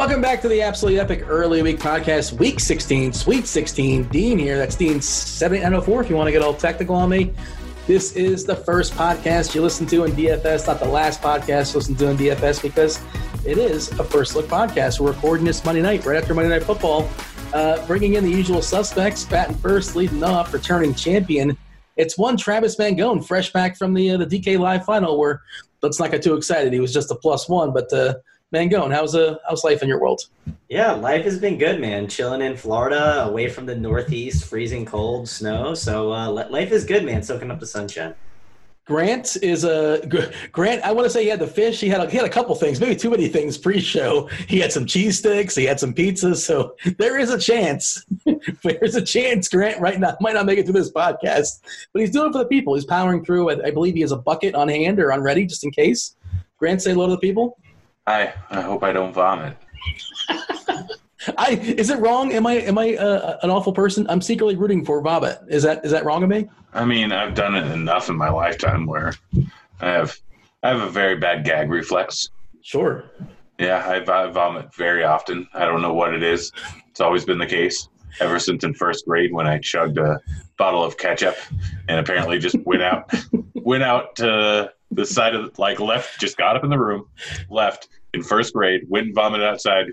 Welcome back to the Absolutely Epic Early Week Podcast, Week 16, Sweet 16. Dean here. That's Dean 7904 if you want to get all technical on me. This is the first podcast you listen to in DFS, not the last podcast you listen to in DFS because it is a first look podcast. We're recording this Monday night, right after Monday Night Football, uh, bringing in the usual suspects, batting first, leading off, returning champion. It's one Travis Mangone, fresh back from the uh, the DK Live final, where let's not get too excited. He was just a plus one, but uh, Mangone, how's uh, how's life in your world? Yeah, life has been good, man. Chilling in Florida, away from the Northeast, freezing cold, snow. So uh, life is good, man. Soaking up the sunshine. Grant is a Grant. I want to say he had the fish. He had a, he had a couple things, maybe too many things pre-show. He had some cheese sticks. He had some pizzas. So there is a chance. There's a chance Grant right now might not make it through this podcast, but he's doing it for the people. He's powering through. I, I believe he has a bucket on hand or on ready just in case. Grant, say hello to the people. Hi. I hope I don't vomit. I is it wrong? Am I am I uh, an awful person? I'm secretly rooting for vomit. Is that is that wrong of me? I mean, I've done it enough in my lifetime where I have I have a very bad gag reflex. Sure. Yeah, I, I vomit very often. I don't know what it is. It's always been the case ever since in first grade when I chugged a bottle of ketchup and apparently just went out went out to the side of the, like left just got up in the room left in first grade went and vomited outside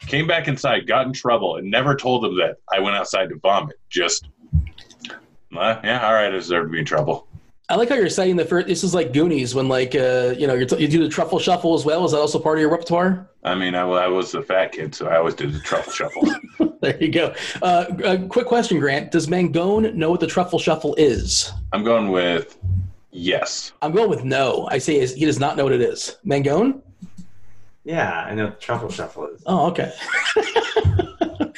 came back inside got in trouble and never told them that i went outside to vomit just uh, yeah all right i deserve to be in trouble I like how you're saying the first. This is like Goonies when like uh, you know t- you do the truffle shuffle as well. Is that also part of your repertoire? I mean, I, I was a fat kid, so I always did the truffle shuffle. there you go. Uh, a quick question, Grant. Does Mangone know what the truffle shuffle is? I'm going with yes. I'm going with no. I say he does not know what it is. Mangone? Yeah, I know what the truffle shuffle is. Oh, okay.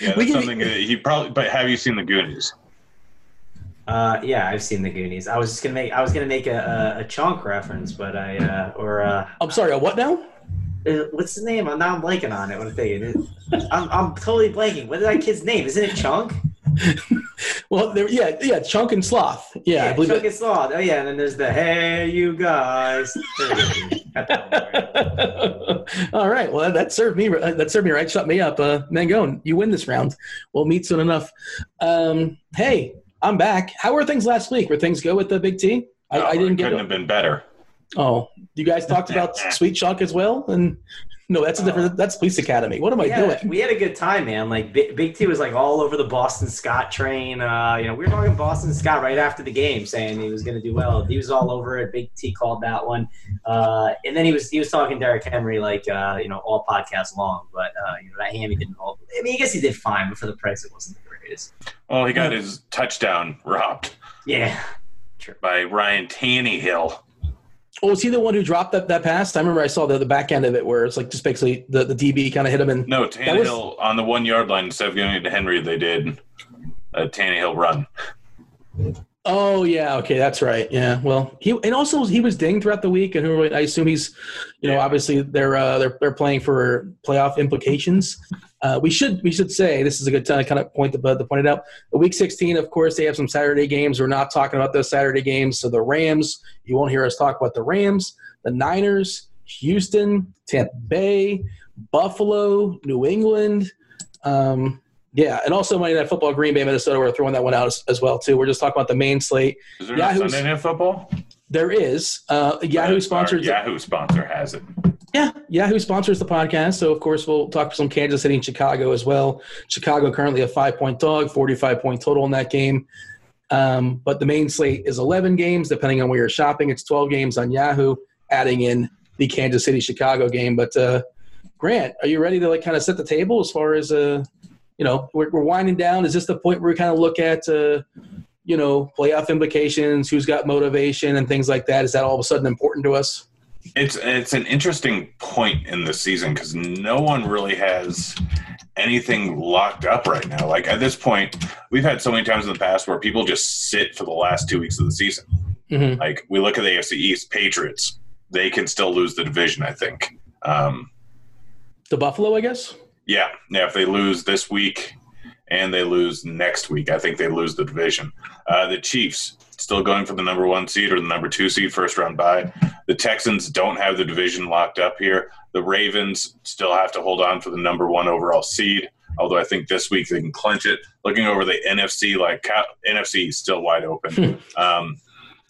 yeah, that's something that he probably. But have you seen the Goonies? Uh, yeah, I've seen the Goonies. I was just gonna make I was gonna make a, a, a chunk reference, but I uh, or uh, I'm sorry, a what now? Uh, what's the name? I'm now I'm blanking on it. What I'm thinking. I'm I'm totally blanking. What is that kid's name? Isn't it Chunk? well, there, yeah, yeah, Chunk and Sloth. Yeah, yeah I believe Chunk it. and Sloth. Oh yeah, and then there's the Hey you guys. All right. Well, that served me. That served me right. Shut me up, uh, Mangone. You win this round. We'll meet soon enough. Um, hey, I'm back. How were things last week? Were things go with the Big T? I, no, I didn't get. Couldn't have been better. Oh, you guys talked about Sweet Chunk as well, and no, that's a different. Uh, that's Police Academy. What am I doing? We had a good time, man. Like Big, Big T was like all over the Boston Scott train. Uh, you know, we were talking Boston Scott right after the game, saying he was going to do well. He was all over it. Big T called that one, uh, and then he was he was talking Derrick Henry like uh, you know all podcast long. But uh, you know that ham he didn't. Hold. I mean, I guess he did fine, but for the price, it wasn't the greatest. Oh, he got his touchdown robbed. Yeah, by Ryan Tannehill. Oh, was he the one who dropped that, that pass? I remember I saw the, the back end of it where it's like just basically the, the DB kind of hit him and no Tannehill was, on the one yard line instead of going to Henry, they did a Tannehill run. Oh yeah, okay, that's right. Yeah, well, he and also he was dinged throughout the week, and I assume he's, you know, Yeah. obviously they're uh, they're they're playing for playoff implications. Uh, we should we should say this is a good time to kind of point the Bud to point it out. Week 16, of course, they have some Saturday games. We're not talking about those Saturday games. So the Rams, you won't hear us talk about the Rams, the Niners, Houston, Tampa Bay, Buffalo, New England. Um, yeah, and also Monday Night Football, Green Bay, Minnesota. We're throwing that one out as, as well too. We're just talking about the main slate. Is there Yahoo's- Sunday Night Football? There is uh, Yahoo Our sponsors. Yahoo sponsor has it. Yeah, Yahoo sponsors the podcast. So, of course, we'll talk for some Kansas City and Chicago as well. Chicago currently a five point dog, 45 point total in that game. Um, but the main slate is 11 games, depending on where you're shopping. It's 12 games on Yahoo, adding in the Kansas City Chicago game. But, uh, Grant, are you ready to like kind of set the table as far as, uh, you know, we're, we're winding down? Is this the point where we kind of look at, uh, you know, playoff implications, who's got motivation and things like that? Is that all of a sudden important to us? It's it's an interesting point in the season because no one really has anything locked up right now. Like at this point, we've had so many times in the past where people just sit for the last two weeks of the season. Mm-hmm. Like we look at the AFC East, Patriots, they can still lose the division. I think. Um, The Buffalo, I guess. yeah, yeah. If they lose this week and they lose next week, I think they lose the division. Uh, the Chiefs still going for the number one seed or the number two seed, first round bye. The Texans don't have the division locked up here. The Ravens still have to hold on for the number one overall seed. Although I think this week they can clinch it. Looking over the NFC, like NFC is still wide open. um,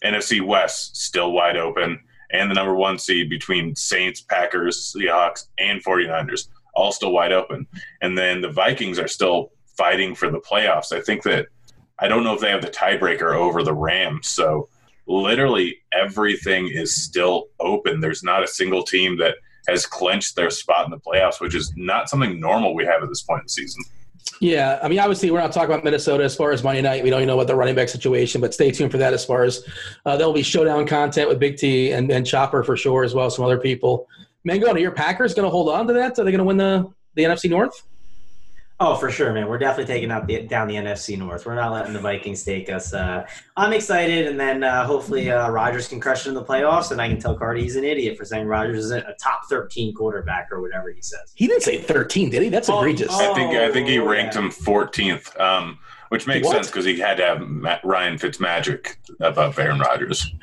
NFC West still wide open, and the number one seed between Saints, Packers, Seahawks, and 49ers all still wide open. And then the Vikings are still fighting for the playoffs. I think that I don't know if they have the tiebreaker over the Rams. So literally everything is still open. There's not a single team that has clinched their spot in the playoffs, which is not something normal we have at this point in the season. Yeah, I mean, obviously, we're not talking about Minnesota as far as Monday night. We don't even know about the running back situation, but stay tuned for that. As far as uh, there'll be showdown content with Big T and, and Chopper for sure, as well as some other people. Mango, are your Packers going to hold on to that? Are they going to win the the NFC North? Oh, for sure, man. We're definitely taking out the down the NFC North. We're not letting the Vikings take us. Uh, I'm excited, and then uh, hopefully uh, Rodgers can crush it in the playoffs, and I can tell Cardi he's an idiot for saying Rodgers isn't a top 13 quarterback or whatever he says. He didn't say 13, did he? That's Oh, egregious. oh. I think I think he Oh, ranked yeah. him 14th, um, which makes What? sense because he had to have Matt, Ryan Fitzmagic above Aaron Rodgers.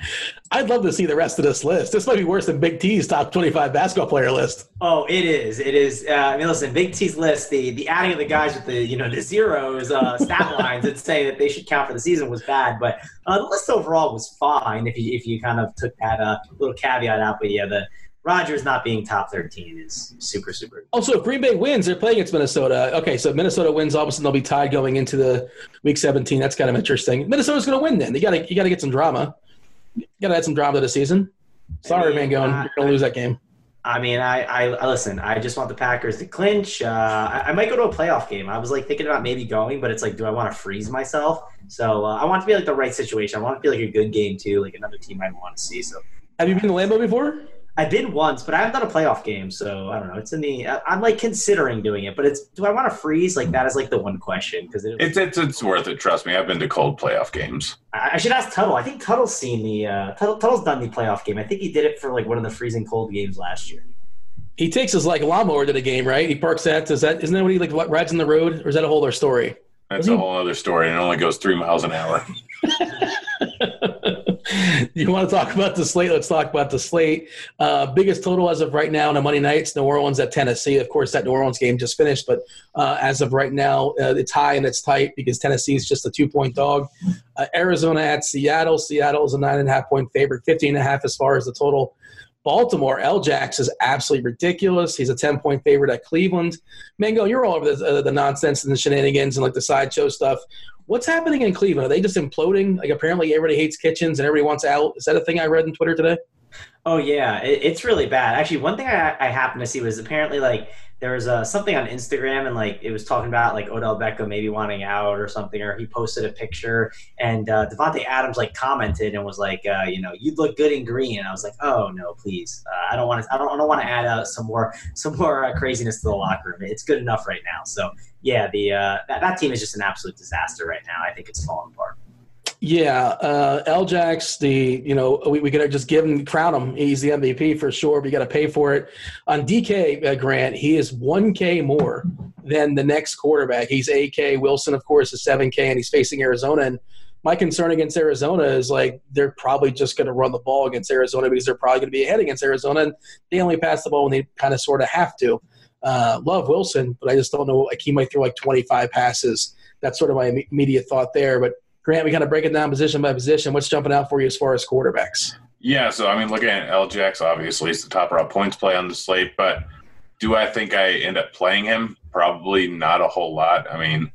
I'd love to see the rest of this list. This might be worse than Big T's top 25 basketball player list. Oh, it is. It is. Uh, I mean, listen, Big T's list, the the adding of the guys with the you know the zeros uh, stat lines that say that they should count for the season was bad, but uh, the list overall was fine if you if you kind of took that uh, little caveat out. But yeah, the Rodgers not being top thirteen is super super. Also, if Green Bay wins, they're playing against Minnesota. Okay, so if Minnesota wins, all of a sudden they'll be tied going into the week 17. That's kind of interesting. Minnesota's going to win then. You got to you got to get some drama. You got to add some drama to the season. Sorry, I mean, uh, you're going to lose that game. I mean, I, I, I listen. I just want the Packers to clinch. Uh, I, I might go to a playoff game. I was like thinking about maybe going, but it's like, do I want to freeze myself? So uh, I want to be like the right situation. I want to be like a good game too, like another team I want to see. So Have you been to Lambeau before? I've been once, but I haven't done a playoff game, so I don't know. It's in the. I- I'm like considering doing it, but it's. Do I want to freeze? Like that is like the one question because it, It's, it's it's worth it. Trust me. I've been to cold playoff games. I I should ask Tuttle. I think Tuttle's seen the. Uh, Tuttle, Tuttle's done the playoff game. I think he did it for like one of the freezing cold games last year. He takes his like lawnmower to the game, right? He parks that. Does that isn't that what he like rides in the road, or is that a whole other story? That's Was he- a whole other story, and it only goes three miles an hour. you want to talk about the slate? Let's talk about the slate. Uh, biggest total as of right now on a Monday night, New Orleans at Tennessee. Of course, that New Orleans game just finished, but uh, as of right now, uh, it's high and it's tight because Tennessee is just a two point dog. Uh, Arizona at Seattle. Seattle is a nine and a half point favorite, 15 and a half as far as the total. Baltimore, L-Jax is absolutely ridiculous. He's a 10 point favorite at Cleveland. Mango, you're all over the, uh, the nonsense and the shenanigans and like the sideshow stuff. What's happening in Cleveland? Are they just imploding? Like apparently everybody hates Kitchens and everybody wants out. Is that a thing I read on Twitter today? Oh yeah, it, it's really bad. Actually, one thing I, I happened to see was apparently like there was uh, something on Instagram and like it was talking about like Odell Beckham maybe wanting out or something, or he posted a picture and uh, Davante Adams like commented and was like, uh, you know, you'd look good in green. And I was like, oh no, please, uh, I don't want to, I don't, I don't want to add uh, some more, some more uh, craziness to the locker room. It's good enough right now. So yeah, the uh, that, that team is just an absolute disaster right now. I think it's falling apart. Yeah, uh, L-Jax, the you know we, we gotta just give him crown him. He's the MVP for sure. But you got to pay for it. On DK uh, Grant, he is one K more than the next quarterback. He's eight K. Wilson, of course, is seven K, and he's facing Arizona. And my concern against Arizona is like they're probably just going to run the ball against Arizona because they're probably going to be ahead against Arizona, and they only pass the ball when they kind of sort of have to. Uh, love Wilson, but I just don't know. Like he might throw like 25 passes. That's sort of my immediate thought there. But Grant, we kind of break it down position by position. What's jumping out for you as far as quarterbacks? Yeah, so I mean, looking at L-Jax, obviously he's the top raw points play on the slate, but do I think I end up playing him? Probably not a whole lot. I mean,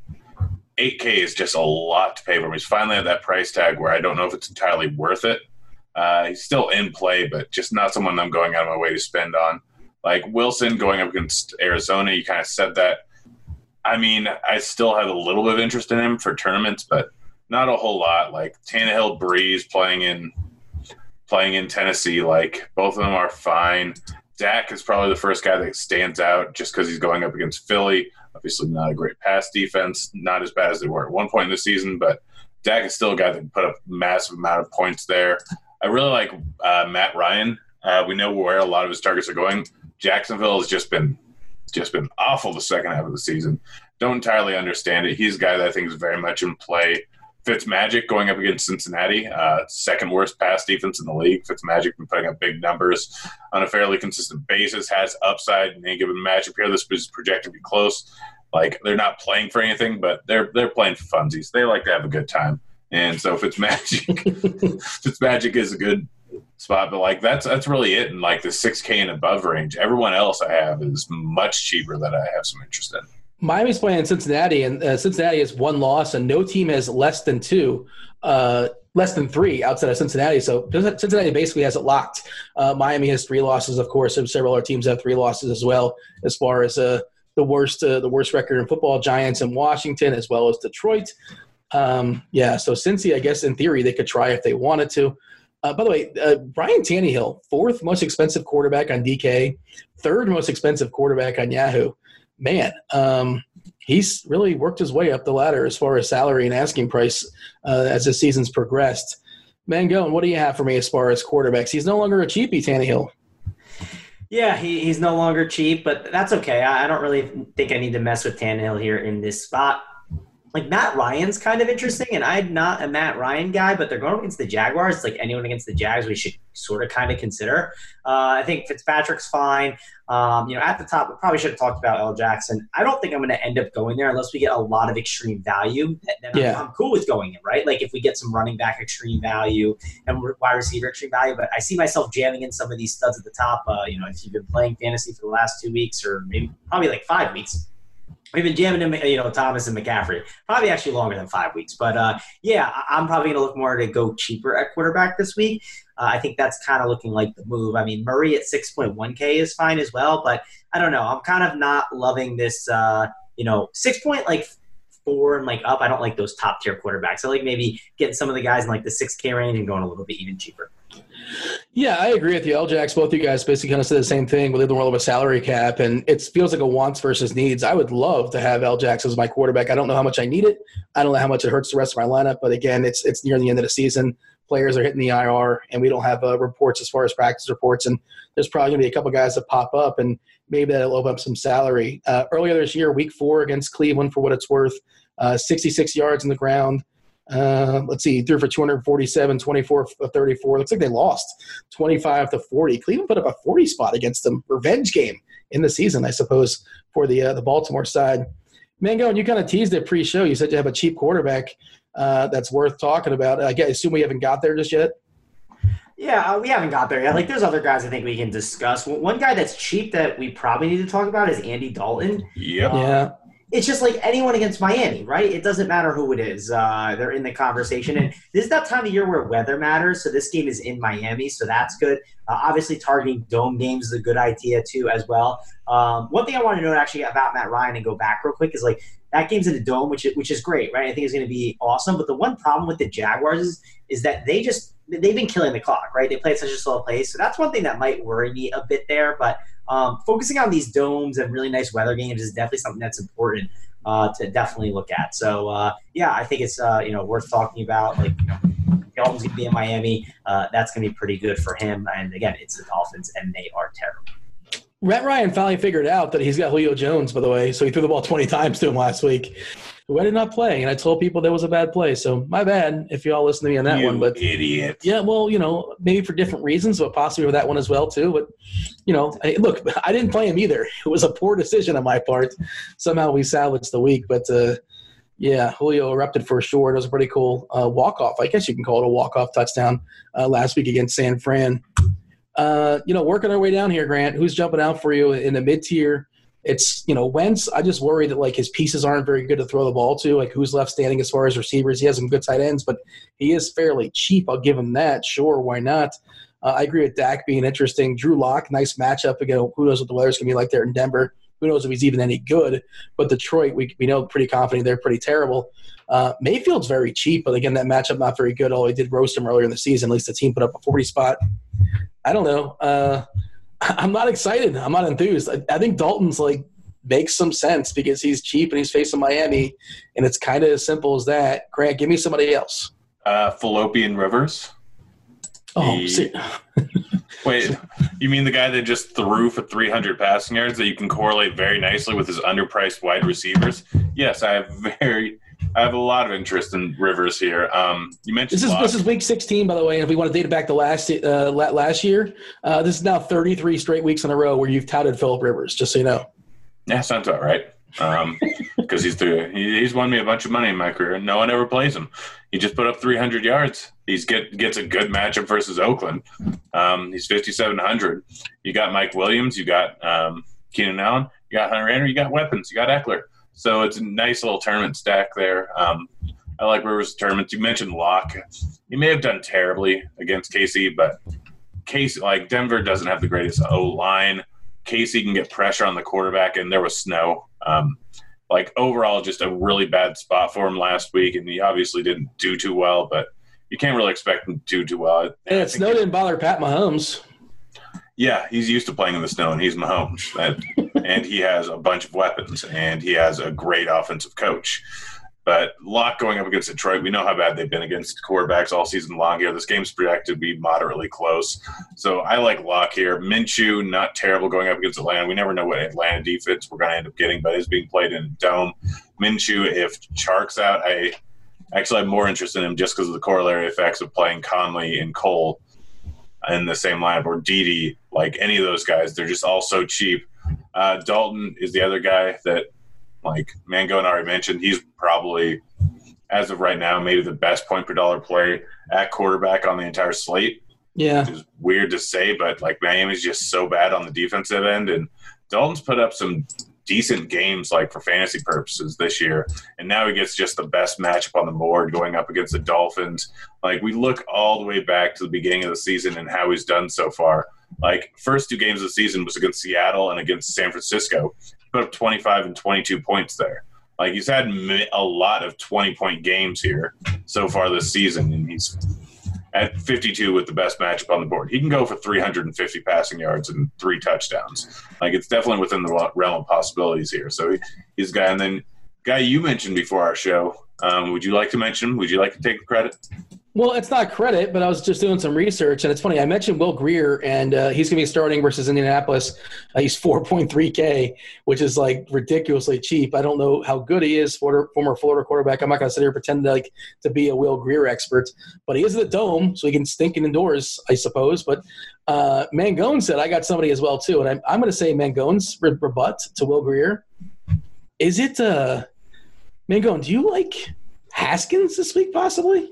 8K is just a lot to pay for him. He's finally at that price tag where I don't know if it's entirely worth it. Uh, he's still in play, but just not someone I'm going out of my way to spend on. Like Wilson going up against Arizona, you kind of said that. I mean, I still have a little bit of interest in him for tournaments, but not a whole lot. Like Tannehill, Brees playing in playing in Tennessee, like both of them are fine. Dak is probably the first guy that stands out just because he's going up against Philly. Obviously, not a great pass defense, not as bad as they were at one point in the season, but Dak is still a guy that put up massive amount of points there. I really like uh, Matt Ryan. Uh, we know where a lot of his targets are going. Jacksonville has just been just been awful the second half of the season. Don't entirely understand it. He's a guy that I think is very much in play. Fitzmagic going up against Cincinnati, uh, second worst pass defense in the league. Fitzmagic been putting up big numbers on a fairly consistent basis. Has upside in any given matchup here. This is projected to be close. Like they're not playing for anything, but they're they're playing for funsies. They like to have a good time, and so Fitzmagic, Fitzmagic is a good spot. But like that's that's really it in like the six K and above range. Everyone else I have is much cheaper that I have some interest in. Miami's playing Cincinnati, and uh, Cincinnati has one loss, and no team has less than two, uh, less than three outside of Cincinnati. So Cincinnati basically has it locked. Uh, Miami has three losses, of course, and several other teams have three losses as well. As far as uh, the worst, uh, the worst record in football, Giants and Washington, as well as Detroit. Um, yeah, so Cincy, I guess in theory they could try if they wanted to. Uh, by the way, Ryan Tannehill, fourth most expensive quarterback on DK, third most expensive quarterback on Yahoo man, um, he's really worked his way up the ladder as far as salary and asking price uh, as the season's progressed. Mangone, what do you have for me as far as quarterbacks? He's no longer a cheapie, Tannehill. Yeah, he, he's no longer cheap, but that's okay. I, I don't really think I need to mess with Tannehill here in this spot like Matt Ryan's kind of interesting, and I'm not a Matt Ryan guy, but they're going against the Jaguars. It's like anyone against the Jags, we should sort of kind of consider. Uh, I think Fitzpatrick's fine. Um, you know, at the top, we probably should have talked about L. Jackson. I don't think I'm going to end up going there unless we get a lot of extreme value. Then yeah. I'm, I'm, cool with going in, right? Like if we get some running back extreme value and wide receiver extreme value, but I see myself jamming in some of these studs at the top. Uh, you know, if you've been playing fantasy for the last two weeks or maybe probably like five weeks We've been jamming him, you know, Thomas and McCaffrey. Probably actually longer than five weeks. But uh, yeah, I'm probably going to look more to go cheaper at quarterback this week. Uh, I think that's kind of looking like the move. I mean, Murray at 6.1K is fine as well. But I don't know. I'm kind of not loving this, uh, you know, six point like four and like up. I don't like those top tier quarterbacks. I like maybe getting some of the guys in like the 6K range and going a little bit even cheaper. Yeah, I agree with you. LJax, both you guys basically kind of said the same thing. We live in the world of a salary cap, and it feels like a wants versus needs. I would love to have LJax as my quarterback. I don't know how much I need it. I don't know how much it hurts the rest of my lineup. But again, it's it's near the end of the season. Players are hitting the IR, and we don't have uh, reports as far as practice reports. And there's probably going to be a couple guys that pop up, and maybe that'll open up some salary. Uh, earlier this year, Week Four against Cleveland, for what it's worth, uh, 66 yards in the ground. Uh, let's see, threw for 247, 24 34. Looks like they lost 25 to 40. Cleveland put up a 40 spot against them. Revenge game in the season, I suppose, for the uh, the Baltimore side. Mango, and you kind of teased it pre-show. You said you have a cheap quarterback uh, that's worth talking about. I guess, assume we haven't got there just yet. Yeah, uh, we haven't got there yet. Like, there's other guys I think we can discuss. One guy that's cheap that we probably need to talk about is Andy Dalton. Yep. Yeah it's just like anyone against Miami, right? It doesn't matter who it is. Uh, they're in the conversation. And this is that time of year where weather matters. So this game is in Miami, so that's good. Uh, obviously, targeting dome games is a good idea too, as well. Um, one thing I want to note actually about Matt Ryan and go back real quick is like that game's in a dome, which which is great, right? I think it's going to be awesome. But the one problem with the Jaguars is, is that they just they've been killing the clock, right? They play at such a slow pace, so that's one thing that might worry me a bit there. But um, focusing on these domes and really nice weather games is definitely something that's important. uh, to definitely look at. So uh, yeah, I think it's uh, you know worth talking about. Like you know, Dalton's to be in Miami. Uh, that's going to be pretty good for him. And again, it's the Dolphins, and they are terrible. Matt Ryan finally figured out that he's got Julio Jones, by the way. So he threw the ball 20 times to him last week. Who I did not play, and I told people that was a bad play. So my bad if you all listen to me on that you one. But idiot. yeah, well, you know, maybe for different reasons, but possibly for that one as well too. But you know, I, look, I didn't play him either. It was a poor decision on my part. Somehow we salvaged the week, but uh, yeah, Julio erupted for sure. It was a pretty cool uh, walk off. I guess you can call it a walk off touchdown uh, last week against San Fran. Uh, you know, working our way down here, Grant. Who's jumping out for you in the mid tier? It's you know Wentz. I just worry that like his pieces aren't very good to throw the ball to. Like who's left standing as far as receivers? He has some good tight ends, but he is fairly cheap. I'll give him that. Sure, why not? Uh, I agree with Dak being interesting. Drew Lock, nice matchup. Again, who knows what the weather's gonna be like there in Denver? Who knows if he's even any good? But Detroit, we, we know pretty confident they're pretty terrible. Uh, Mayfield's very cheap, but again, that matchup not very good. Although he did roast him earlier in the season, at least the team put up a 40 spot. I don't know. Uh, I'm not excited. I'm not enthused. I, I, think Dalton's like makes some sense because he's cheap and he's facing Miami, and it's kind of as simple as that. Grant, give me somebody else. Uh, Fallopian Rivers. Oh, Wait, you mean the guy that just threw for 300 passing yards that you can correlate very nicely with his underpriced wide receivers? Yes, I have very, I have a lot of interest in Rivers here. Um, you mentioned This is this is week 16, by the way. And if we want to date it back to last uh, la- last year, uh, this is now 33 straight weeks in a row where you've touted Philip Rivers. Just so you know. yeah, sounds about right. Because he's the he, he's won me a bunch of money in my career. and No one ever plays him. He just put up 300 yards. He's get gets a good matchup versus Oakland. Um, he's 5700. You got Mike Williams. You got um, Keenan Allen. You got Hunter Henry. You got weapons. You got Ekeler. So it's a nice little tournament stack there. Um, I like Rivers tournaments. You mentioned Lock. He may have done terribly against Casey, but Casey, like Denver, doesn't have the greatest O line. Casey can get pressure on the quarterback, and there was snow. Um, like overall, just a really bad spot for him last week, and he obviously didn't do too well. But you can't really expect him to do too well. And snow didn't bother Pat Mahomes. Yeah, he's used to playing in the snow, and he's Mahomes, That- and he has a bunch of weapons, and he has a great offensive coach. But Lock going up against Detroit, we know how bad they've been against quarterbacks all season long here. This game's projected to be moderately close. So I like Lock here. Minshew, not terrible going up against Atlanta. We never know what Atlanta defense we're going to end up getting, but it's being played in a dome. Minshew, if Chark's out, I actually have more interest in him just because of the corollary effects of playing Conley and Cole in the same lineup or Dede, like any of those guys. They're just all so cheap. Uh, Dalton is the other guy that, like Mangone already mentioned, he's probably, as of right now, maybe the best point per dollar play at quarterback on the entire slate. Yeah. Which is weird to say, but like Miami's just so bad on the defensive end, and Dalton's put up some decent games like for fantasy purposes this year, and now he gets just the best matchup on the board going up against the Dolphins. Like we look all the way back to the beginning of the season and how he's done so far. Like first two games of the season was against Seattle and against San Francisco. Put up 25 and 22 points there. Like he's had a lot of 20 point games here so far this season, and he's at 52 with the best matchup on the board. He can go for 350 passing yards and three touchdowns. Like it's definitely within the realm of possibilities here. So he, he's a guy, and then guy you mentioned before our show. Um, would you like to mention? him? Would you like to take the credit? Well, it's not credit, but I was just doing some research, and it's funny. I mentioned Will Grier, and uh, he's going to be starting versus Indianapolis. Uh, he's 4.3K, which is like ridiculously cheap. I don't know how good he is, former, former Florida quarterback. I'm not going to sit here and pretend to, like to be a Will Grier expert, but he is the dome, so he can stink it indoors, I suppose. But uh, Mangone said I got somebody as well too, and I'm, I'm going to say Mangone's re- rebut to Will Grier. Is it uh, Mangone? Do you like Haskins this week, possibly?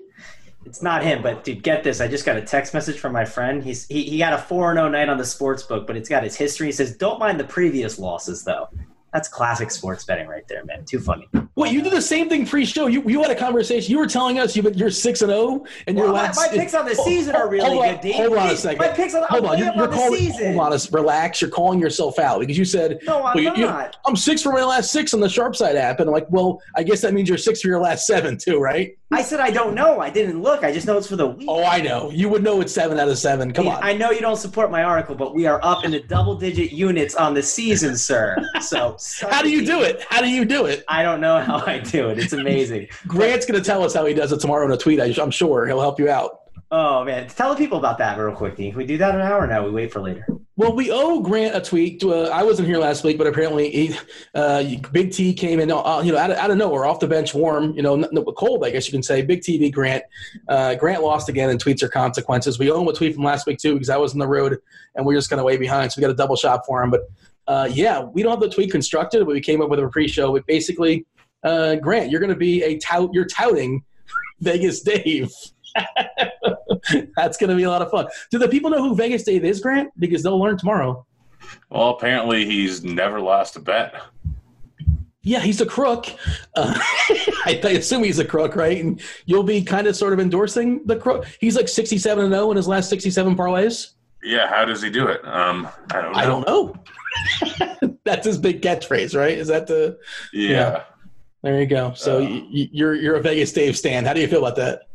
It's not him, but dude, get this. I just got a text message from my friend. He's he, he got a 4 0 night on the sports book, but it's got his history. He says, Don't mind the previous losses, though. That's classic sports betting right there, man. Too funny. Wait, you did the same thing pre-show. You you had a conversation. You were telling us you you're six and zero, and your Well, my, last. my picks on the season are really hold on, good, Dean. Hold on a second. My picks on the, hold on. You're, you're calling. season. Hold on. Relax. You're calling yourself out because you said. No, I'm well, you- you- not. I'm six for my last six on the sharp side app, and I'm like, well, I guess that means you're six for your last seven too, right? I said I don't know. I didn't look. I just know it's for the week. Oh, I know. You would know it's seven out of seven. Come on. I know you don't support my article, but we are up in the double digit units on the season, sir. So how do you do it? How do you do it? I don't know how I do it. It's amazing. Grant's going to tell us how he does it tomorrow in a tweet. I'm sure he'll help you out. Oh man, tell the people about that real quick. Can we do that in an hour? now? we wait for later. Well, we owe Grant a tweet. To, uh, I wasn't here last week, but apparently, he, uh, Big T came in, uh, you know, out of, out of, nowhere, off the bench, warm, you know, cold, I guess you can say. Big T beat Grant. Uh, Grant lost again, and tweets are consequences. We owe him a tweet from last week too because I was on the road, and we are just kind of way behind, so we got a double shot for him. But uh, yeah, we don't have the tweet constructed, but we came up with a pre-show. But basically, uh, Grant, you're going to be a tout. You're touting Vegas Dave. That's going to be a lot of fun. Do the people know who Vegas Dave is, Grant? Because they'll learn tomorrow. Well, apparently he's never lost a bet. Yeah, he's a crook. Uh, I, I, assume he's a crook, right? And you'll be kind of sort of endorsing the crook. He's like 67 and 0 in his last 67 parlays. Yeah, how does he do it? Um, I don't know. I don't know. That's his big catchphrase, right? Is that the? Yeah. yeah. There you go. So uh, y- you're you're a Vegas Dave stand. How do you feel about that?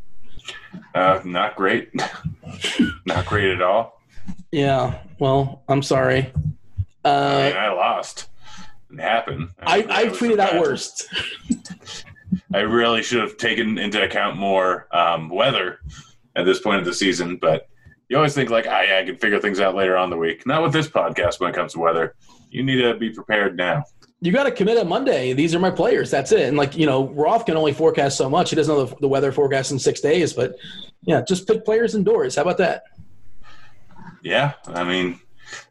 Uh, not great. not great at all. Yeah. Well, I'm sorry. Uh, I mean, I lost. It happened. I, I, I tweeted out worst. I really should have taken into account more um, weather at this point of the season, but you always think like, I, I can figure things out later on the week. Not with this podcast when it comes to weather. You need to be prepared now you got to commit on Monday. These are my players. That's it. And like you know, Roth can only forecast so much. He doesn't know the, the weather forecast in six days. But yeah, just pick players indoors. How about that? Yeah, I mean,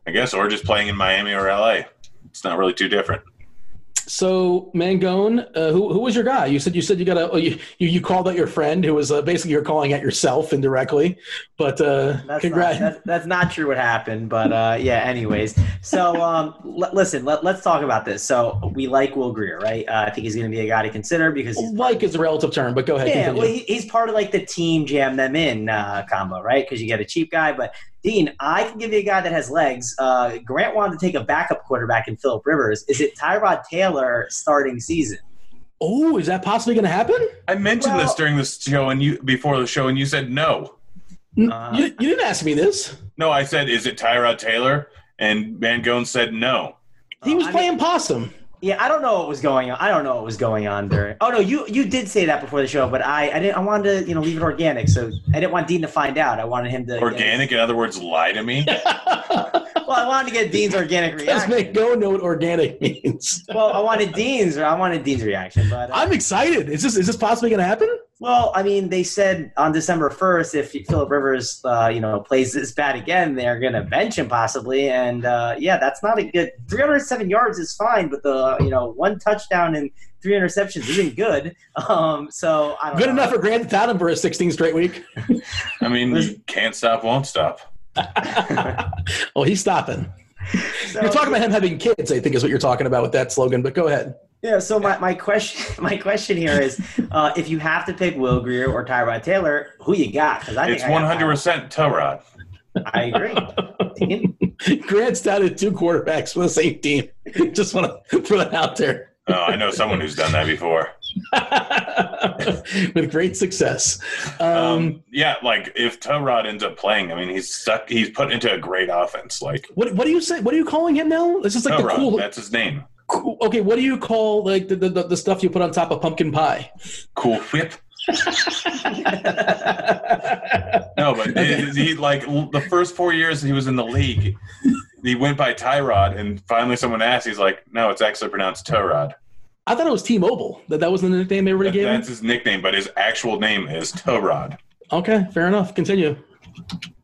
I guess, or just playing in Miami or LA. It's not really too different. So Mangone, uh, who who was your guy? You said you said you got a oh, you, you called out your friend who was uh, basically you're calling out yourself indirectly. But uh, that's congrats. Not, that's, that's, not true. What happened? But uh, yeah. Anyways, so um, l- listen, let, us talk about this. So we like Will Grier, right? Uh, I think he's going to be a guy to consider because like is a relative term. But go ahead. Yeah, continue. well, he, he's part of like the team jam them in uh, combo, right? Because you get a cheap guy, but Dean, I can give you a guy that has legs. Uh, Grant wanted to take a backup quarterback in Philip Rivers. Is it Tyrod Taylor starting season? Oh, is that possibly going to happen? I mentioned well, this during the show and you before the show, and you said no. Uh, you, you, didn't ask me this. No, I said, "Is it Tyrod Taylor?" And Van Mangone said no. He was uh, playing mean, possum. Yeah, I don't know what was going on. I don't know what was going on during. Oh no, you you did say that before the show, but I I didn't. I wanted to you know leave it organic, so I didn't want Dean to find out. I wanted him to organic. in other words, lie to me. well, I wanted to get Dean's organic reaction. Make go know what organic means. well, I wanted Dean's. I wanted Dean's reaction, but uh, I'm excited. Is this is this possibly going to happen? Well, I mean, they said on December 1st, if Philip Rivers, uh, you know, plays this bad again, they're going to bench him possibly. And uh, yeah, that's not a good. 307 yards is fine, but the you know one touchdown and three interceptions isn't good. Um, so I good know. enough for Grant Tatum for a 16 straight week. I mean, you can't stop, won't stop. Well, he's stopping. So, you're talking about him having kids, I think, is what you're talking about with that slogan. But go ahead. Yeah. So my, my question my question here is, uh, if you have to pick Will Grier or Tyrod Taylor, who you got? Because I it's one hundred percent Tyrod. I agree. Grant's down at two quarterbacks for the same team. Just want to throw that out there. Oh, I know someone who's done that before. With great success. Um, um, yeah, like if Tyrod ends up playing, I mean, he's stuck. He's put into a great offense. Like, what? What do you say? What are you calling him now? This is like Tyrod, the cool. That's his name okay, what do you call like the, the, the stuff you put on top of pumpkin pie? Cool whip. no, but okay. he, he, like the first four years he was in the league, he went by Tyrod, and finally someone asked, he's like, "No, it's actually pronounced Tyrod." I thought it was T-Mobile. That that was the nickname they that, gave That's him? his nickname, but his actual name is Tyrod. Okay, fair enough. Continue.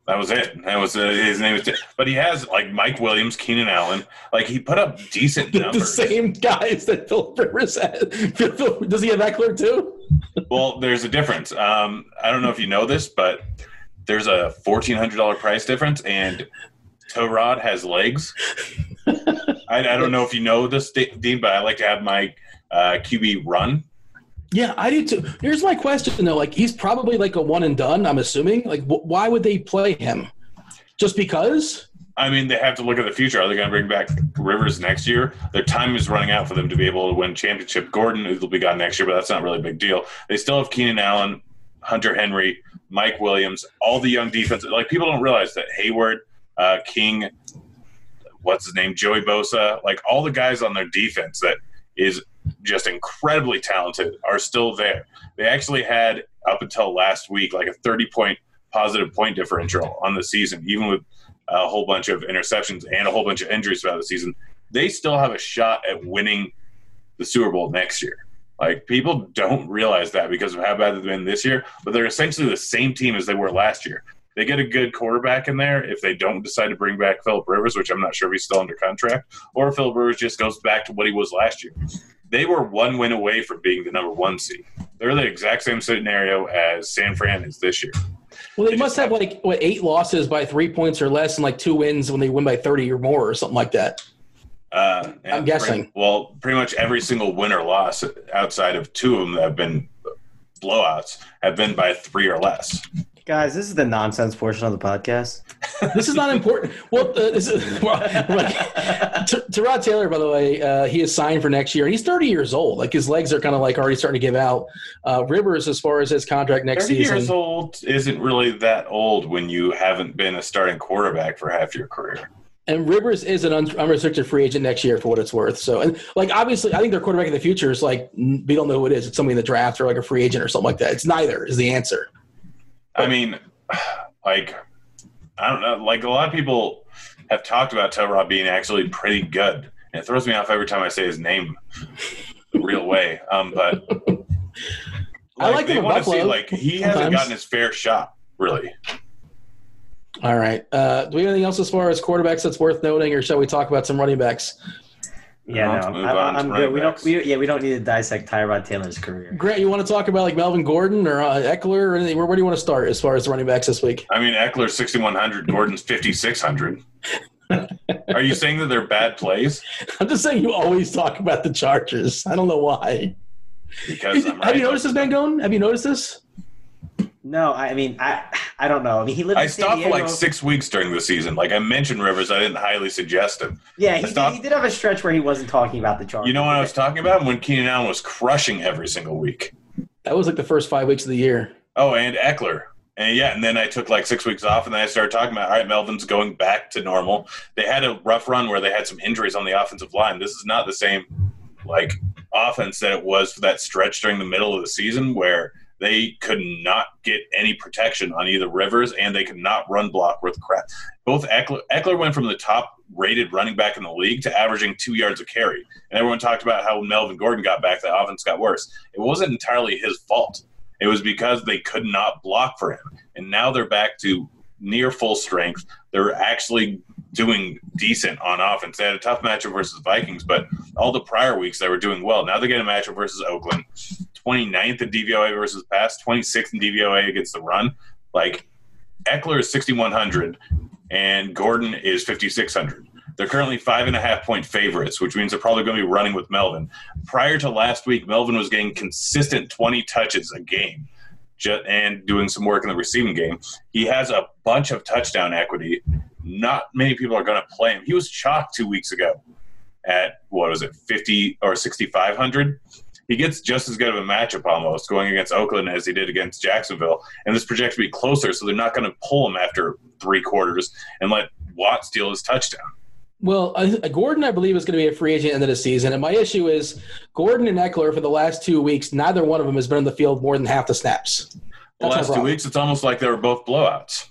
That was it. That was uh, his name. Was, but he has like Mike Williams, Keenan Allen. Like he put up decent numbers. the same guys that Phil Rivers had. Does he have Ekeler too? well, there's a difference. Um, I don't know if you know this, but there's a fourteen hundred dollar price difference, and Tyrod has legs. I, I, don't know if you know this, Dean, but I like to have my uh, QB run yeah, I do too. Here's my question though: like, he's probably like a one and done. I'm assuming. Like, wh- why would they play him? Just because? I mean, they have to look at the future. Are they going to bring back Rivers next year? Their time is running out for them to be able to win championship. Gordon will be gone next year, but that's not really a big deal. They still have Keenan Allen, Hunter Henry, Mike Williams, all the young defense. Like people don't realize that Hayward, uh, King, what's his name, Joey Bosa, like all the guys on their defense that is just incredibly talented are still there. They actually had up until last week like a 30 point positive point differential on the season, even with a whole bunch of interceptions and a whole bunch of injuries throughout the season. They still have a shot at winning the Super Bowl next year. Like people don't realize that because of how bad they've been this year, but they're essentially the same team as they were last year. They get a good quarterback in there if they don't decide to bring back Philip Rivers, which I'm not sure if he's still under contract, or Philip Rivers just goes back to what he was last year. They were one win away from being the number one seed. They're the exact same scenario as San Fran is this year. Well, they, they must have like what eight losses by three points or less, and like two wins when they win by thirty or more, or something like that. Uh, I'm guessing. Pretty, well, pretty much every single win or loss outside of two of them that have been blowouts have been by three or less. Guys, this is the nonsense portion of the podcast. this is not important. Well, uh, this is, well like, Tyrod Taylor, by the way, uh, he is signed for next year, and he's 30 years old. Like his legs are kind of like already starting to give out. Uh, Rivers, as far as his contract next 30 season, years old isn't really that old when you haven't been a starting quarterback for half your career. And Rivers is an unrestricted free agent next year for what it's worth. So, and like obviously, I think their quarterback in the future is like we don't know who it is. It's somebody in the draft or like a free agent or something like that. It's neither is the answer. I mean, like, I don't know. Like, a lot of people have talked about Tyrod being actually pretty good. And it throws me off every time I say his name the real way. Um, but like, I like they want to see, like, he sometimes. hasn't gotten his fair shot, really. All right. Uh, do we have anything else as far as quarterbacks that's worth noting, or shall we talk about some running backs? Yeah, no, I, am good. We don't. We, yeah, we don't need to dissect Tyrod Taylor's career. Grant, you want to talk about like Melvin Gordon or uh, Ekeler or anything? Where, where do you want to start as far as the running backs this week? I mean, Ekeler's 6100, Gordon's 5600. Are you saying that they're bad plays? I'm just saying you always talk about the Chargers. I don't know why. Because right. have you noticed this man going? Have you noticed this? No, I mean, I I don't know. I mean, he lived. I stopped for like six weeks during the season. Like I mentioned, Rivers. I didn't highly suggest him. Yeah, he, did, he did have a stretch where he wasn't talking about the Chargers. You know what I was talking about when Keenan Allen was crushing every single week. That was like the first five weeks of the year. Oh, and Ekeler. And yeah, and then I took like six weeks off, and then I started talking about all right, Melvin's going back to normal. They had a rough run where they had some injuries on the offensive line. This is not the same like offense that it was for that stretch during the middle of the season where they could not get any protection on either Rivers, and they could not run block worth crap. Both Eckler, Ekeler went from the top rated running back in the league to averaging two yards a carry. And everyone talked about how Melvin Gordon got back, the offense got worse. It wasn't entirely his fault. It was because they could not block for him. And now they're back to near full strength. They're actually doing decent on offense. They had a tough matchup versus Vikings, but all the prior weeks they were doing well. Now they get a matchup versus Oakland. 29th in DVOA versus pass, 26th in DVOA against the run. Like Ekeler is 6,100 and Gordon is 5,600. They're currently five and a half point favorites, which means they're probably going to be running with Melvin. Prior to last week, Melvin was getting consistent 20 touches a game and doing some work in the receiving game. He has a bunch of touchdown equity. Not many people are going to play him. He was chalked two weeks ago at what was it, 50 or 6,500 he gets just as good of a matchup almost going against Oakland as he did against Jacksonville. And this projects to be closer, so they're not going to pull him after three quarters and let Watt steal his touchdown. Well, uh, Gordon, I believe, is going to be a free agent at the end of the season. And my issue is Gordon and Ekeler for the last two weeks, neither one of them has been on the field more than half the snaps. That's the last two weeks, it's almost like they were both blowouts.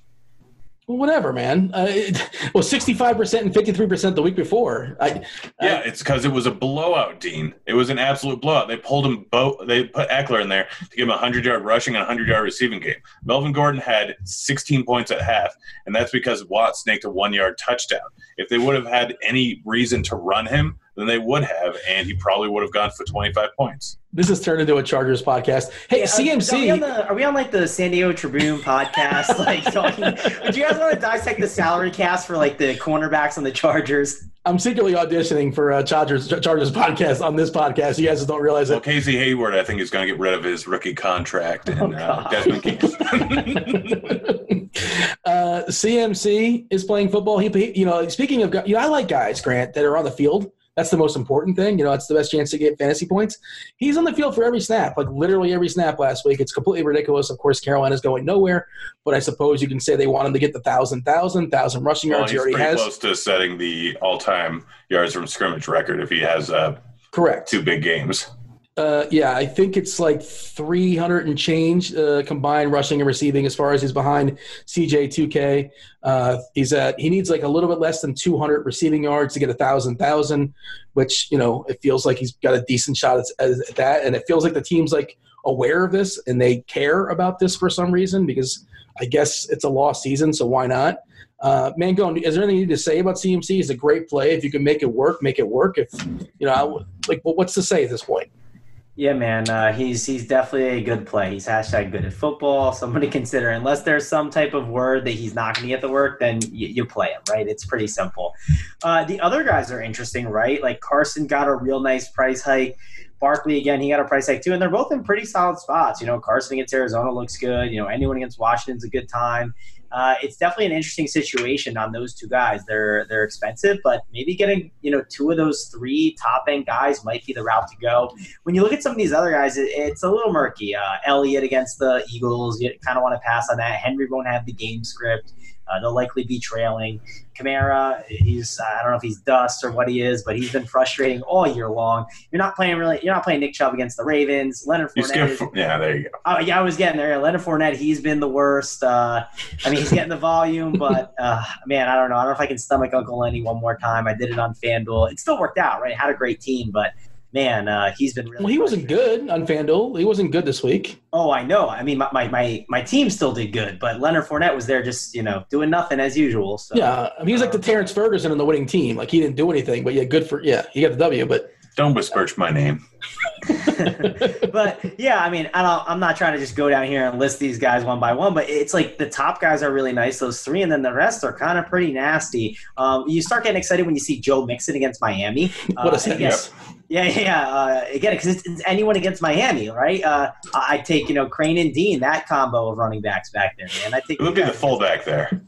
Well, whatever, man. Uh, it, well, sixty-five percent and fifty-three percent the week before. I, yeah, it's because it was a blowout, Dean. It was an absolute blowout. They pulled him both. They put Ekeler in there to give him a hundred-yard rushing and a hundred-yard receiving game. Melvin Gordon had sixteen points at half, and that's because Watt snaked a one-yard touchdown. If they would have had any reason to run him, than they would have, and he probably would have gone for 25 points. This has turned into a Chargers podcast. Hey, yeah, CMC. Are we, on the, are we on like the San Diego Tribune podcast? like talking, do you guys want to dissect the salary cast for like the cornerbacks on the Chargers? I'm secretly auditioning for a Chargers Chargers podcast on this podcast. You guys just don't realize it. Well, Casey Hayward, I think, is going to get rid of his rookie contract, and oh, uh, Desmond King. Uh, CMC is playing football. He, he, you know, speaking of, you know, I like guys, Grant, that are on the field. That's the most important thing. You know, that's the best chance to get fantasy points. He's on the field for every snap, like literally every snap last week. It's completely ridiculous. Of course, Carolina's going nowhere, but I suppose you can say they want him to get the thousand, thousand, thousand rushing Well, yards. he already has. close to setting the all-time yards from scrimmage record if he has uh, Correct. two big games. Uh, yeah, I think it's like 300 and change uh, combined rushing and receiving as far as he's behind CJ2K. Uh, he's at he needs like a little bit less than 200 receiving yards to get a thousand thousand, which you know it feels like he's got a decent shot at, at that, and it feels like the team's like aware of this and they care about this for some reason because I guess it's a lost season, so why not? Uh, Mangone, is there anything you need to say about CMC? He's a great play. If you can make it work, make it work. If you know, I, like, well, what's to say at this point? Yeah, man, uh, he's he's definitely a good play. He's hashtag good at football. Somebody consider unless there's some type of word that he's not going to get the work, then you, you play him, right? It's pretty simple. Uh, the other guys are interesting, right? Like Carson got a real nice price hike. Barkley again, he got a price hike too, and they're both in pretty solid spots. You know, Carson against Arizona looks good. You know, anyone against Washington's a good time. Uh, it's definitely an interesting situation on those two guys. They're they're expensive, but maybe getting you know two of those three top end guys might be the route to go. When you look at some of these other guys, it, it's a little murky. Uh, Elliott against the Eagles, you kind of want to pass on that. Henry won't have the game script. Uh, they'll likely be trailing. Kamara, he's I don't know if he's dust or what he is, but he's been frustrating all year long. You're not playing really. You're not playing Nick Chubb against the Ravens. Leonard Fournette. skip, yeah, there you go. Oh yeah, I was getting there. Leonard Fournette, he's been the worst. Uh, I mean, he's getting the volume, but uh, man, I don't know. I don't know if I can stomach Uncle Lenny one more time. I did it on FanDuel. It still worked out, right? Had a great team, but man, uh, he's been really. Well, he wasn't good on FanDuel. He wasn't good this week. Oh, I know. I mean, my, my, my, my team still did good, but Leonard Fournette was there just you know doing nothing as usual. So Yeah, I mean, he's like the Terrence Ferguson in the winning team. Like he didn't do anything, but yeah, good for yeah, he got the W. But Don't besmirch my name. but yeah, I mean, I don't, I'm not trying to just go down here and list these guys one by one, but it's like the top guys are really nice, those three, and then the rest are kind of pretty nasty. Um, you start getting excited when you see Joe Mixon against Miami. what a Uh, sentence! Yeah, yeah, yeah. Uh, again, because it's, it's anyone against Miami, right? Uh, I take you know Crane and Dean, that combo of running backs back there, man. I take Look be the fullback there.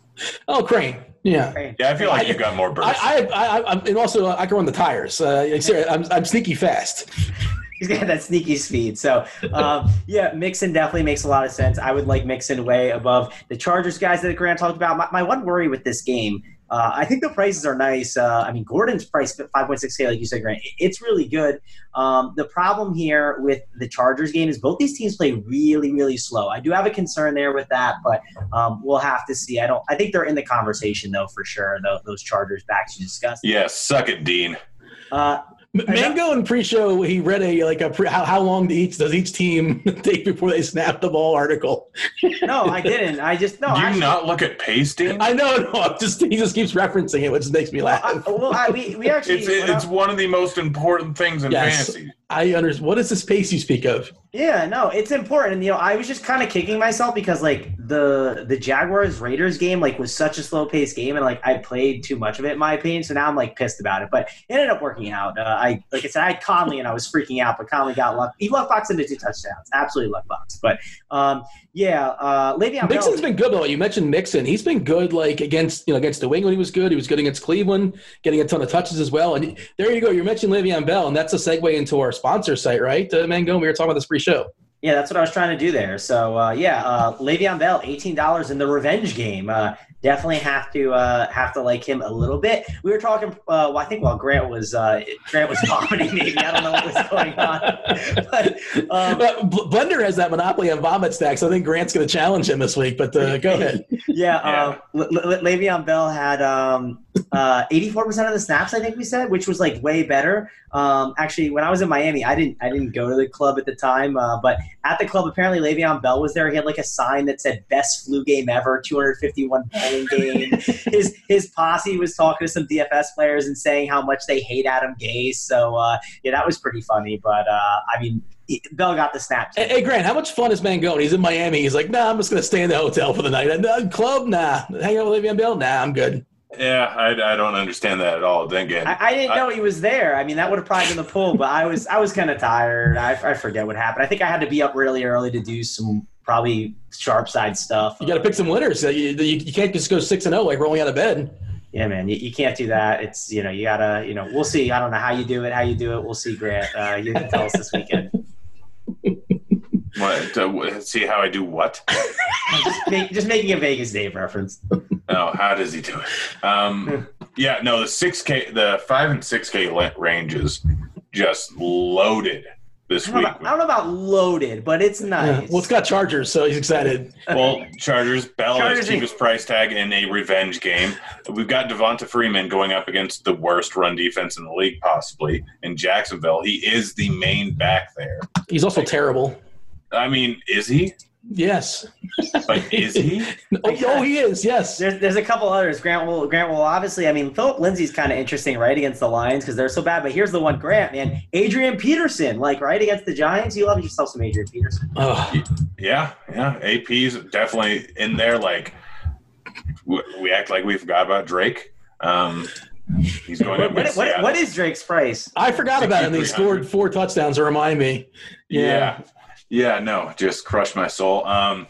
Oh, Crane. Yeah. Yeah, I feel like you've got more burst. I, I, I, I, and also I can run the tires. Uh, I'm, I'm sneaky fast. He's got that sneaky speed. So, um, yeah, Mixon definitely makes a lot of sense. I would like Mixon way above the Chargers guys that Grant talked about. My, my one worry with this game, uh, I think the prices are nice. Uh, I mean, Gordon's price 5.6K, like you said, Grant, it's really good. Um, the problem here with the Chargers game is both these teams play really, really slow. I do have a concern there with that, but um, we'll have to see. I don't. I think they're in the conversation though for sure. Those, those Chargers backs you discussed. yes, suck it, Dean. Uh, Mango in pre-show, he read a like a pre, how, how long do each does each team take before they snap the ball article. no, I didn't. I just no. Do you actually- not look at pasting? I know, no, I'm just he just keeps referencing it, which makes me laugh. I, well, I, we, we actually It's it's one of the most important things in Yes. fantasy. I understand. What is this pace you speak of? Yeah, no, it's important. And you know, I was just kind of kicking myself because like the the Jaguars Raiders game like was such a slow paced game, and like I played too much of it in my opinion. So now I'm like pissed about it. But it ended up working out. Uh, I like I said, I had Conley and I was freaking out, but Conley got luck. He luck boxed into two touchdowns, absolutely luck box. But um, yeah, uh, Le'Veon Bell. Mixon's been good though. You mentioned Mixon. He's been good like against you know against New England. He was good. He was good against Cleveland, getting a ton of touches as well. And there you go. You mentioned Le'Veon Bell, and that's a segue into our sponsor site, right? Uh, Mango. We were talking about this pre-show. Yeah, that's what I was trying to do there. So uh, yeah, uh, Le'Veon Bell, eighteen dollars in the revenge game. Uh, definitely have to uh, have to like him a little bit. We were talking. Uh, well, I think while Grant was uh, Grant was vomiting, maybe I don't know what was going on, but um, But Blender has that monopoly on vomit stacks. I think Grant's going to challenge him this week. But uh, go ahead. yeah, Yeah. Le- Le- Le'Veon Bell had um, uh, 84% of the snaps, I think we said, which was like way better. Um, actually, when I was in Miami, I didn't I didn't go to the club at the time, uh, but at the club, apparently Le'Veon Bell was there. He had like a sign that said "Best flu game ever," 251 bowling game. his his posse was talking to some DFS players and saying how much they hate Adam Gase. So uh, yeah, that was pretty funny. But uh, I mean, Bell got the snaps. Hey, hey, Grant, how much fun is Mangone? He's in Miami. He's like, nah, I'm just going to stay in the hotel for the night. And, uh, club, nah. Hang out with Le'Veon Bell, nah, I'm good. Yeah, I, I don't understand that at all. Then again, I, I didn't I- know he was there. I mean, that would have probably been the pull, but I was I was kind of tired. I, I forget what happened. I think I had to be up really early to do some probably sharp side stuff. You got to pick some winners. You, you, you can't just go six and zero like rolling out of bed. Yeah, man, you, you, can't do that. It's you know you gotta you know we'll see. I don't know how you do it, how you do it. We'll see, Grant. Uh, you can tell us this weekend. What? Uh, see how I do what? just, make, just, making a Vegas Dave reference. Oh, how does he do it? Um, yeah, no, the six K, the five and six K ranges just loaded this I week. About, I don't know about loaded, but it's nice. Yeah. Well, it's got Chargers, so he's excited. well, Chargers, Bell Chargers is cheapest price tag in a revenge game. We've got Devonta Freeman going up against the worst run defense in the league, possibly in Jacksonville. He is the main back there. He's also like, terrible. I mean, is he? Yes. Like, is he? oh, oh, he is. Yes. There's, there's a couple others. Grant will, Grant will obviously. I mean, Phillip Lindsay's kind of interesting, right, against the Lions because they're so bad. But here's the one, Grant, man, Adrian Peterson, like right against the Giants. You love yourself some Adrian Peterson. Oh. Yeah, yeah. AP's definitely in there. Like we act like we forgot about Drake. Um, He's going up. what, what, what is Drake's price? I forgot about him. He scored four touchdowns to remind me. Yeah. yeah. Yeah, no, just crushed my soul. Um,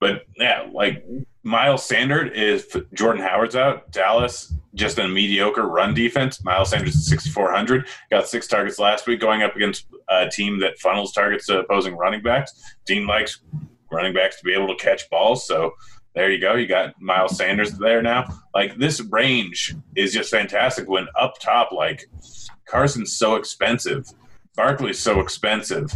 but yeah, like Miles Sanders is Jordan Howard's out. Dallas just a mediocre run defense. Miles Sanders is 6,400. Got six targets last week going up against a team that funnels targets to opposing running backs. Dean likes running backs to be able to catch balls. So there you go. You got Miles Sanders there now. Like this range is just fantastic when up top, like Carson's so expensive. Barkley's so expensive.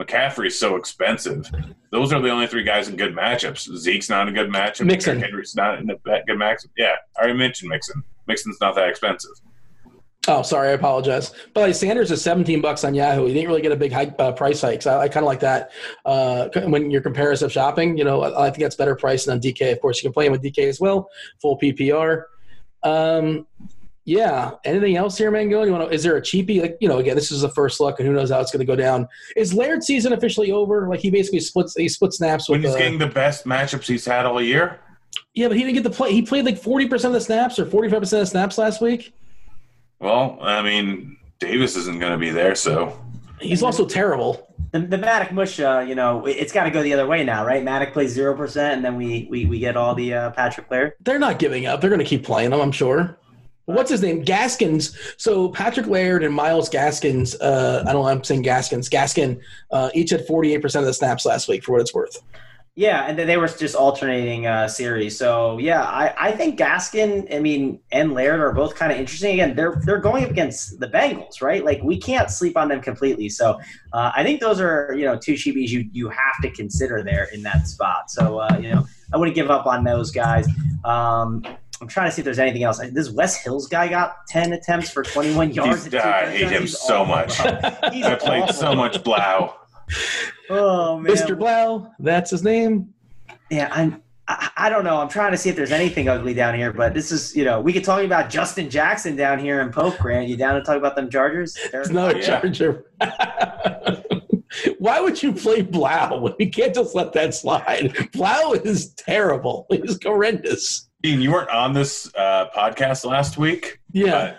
McCaffrey's so expensive. Those are the only three guys in good matchups. Zeke's not a good matchup. Mixon. Henry's not in a good matchup. Yeah, I already mentioned Mixon. Mixon's not that expensive. Oh, sorry, I apologize. But like Sanders is 17 bucks on Yahoo. He didn't really get a big hike, uh, price hike. So I, I kind of like that. Uh, when you're comparative shopping, you know, I, I, think that's better price than DK. Of course, you can play him with DK as well, full PPR. Um, yeah. Anything else here, Mango? You want to? Is there a cheapie? Like you know, again, this is the first look, and who knows how it's going to go down. Is Laird season officially over? Like he basically splits. He split snaps when with. he's getting the best matchups he's had all year. Yeah, but he didn't get the play. He played like forty percent of the snaps or forty five percent of the snaps last week. Well, I mean, Davis isn't going to be there, so he's also terrible. The, the Maddock mush, uh, you know, it's got to go the other way now, right? Maddock plays zero percent, and then we, we we get all the uh, Patrick Laird. They're not giving up. They're going to keep playing them, I'm sure what's his name? Gaskins. So Patrick Laird and Myles Gaskins. Uh, I don't know. I'm saying Gaskins. Gaskin. Uh, each had 48 percent of the snaps last week, for what it's worth. Yeah, and then they were just alternating uh, series. So yeah, I, I think Gaskin, I mean, and Laird are both kind of interesting. Again, they're they're going up against the Bengals, right? Like we can't sleep on them completely. So uh, I think those are you know two cheapies you you have to consider there in that spot. So uh, you know I wouldn't give up on those guys. Um, I'm trying to see if there's anything else. This Wes Hills guy got 10 attempts for 21 yards. I hate him so awful, much. I played awful. so much Blough. Oh man, Mr. Blough, that's his name. Yeah, I'm. I, I don't know. I'm trying to see if there's anything ugly down here, but this is, you know, we could talk about Justin Jackson down here in Pope Grant. You down to talk about them Chargers? It's not a Charger. Why would you play Blough? We can't just let that slide. Blough is terrible. He's horrendous. Dean, you weren't on this uh, podcast last week. Yeah.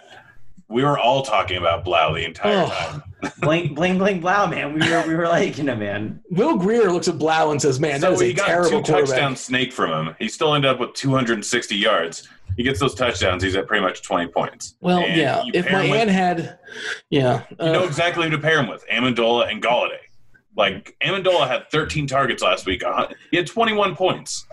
we were all talking about Blough the entire oh. time. bling, bling, bling, Blough, man. We were, we were like, you know, man. Will Grier looks at Blough and says, man, so was a terrible two touchdown snake from him. He still ended up with 260 yards. He gets those touchdowns. He's at pretty much 20 points. Well, and yeah. If my aunt had, yeah. Uh, you know exactly who to pair him with Amendola and Golladay. Like, Amendola had 13 targets last week. He had 21 points.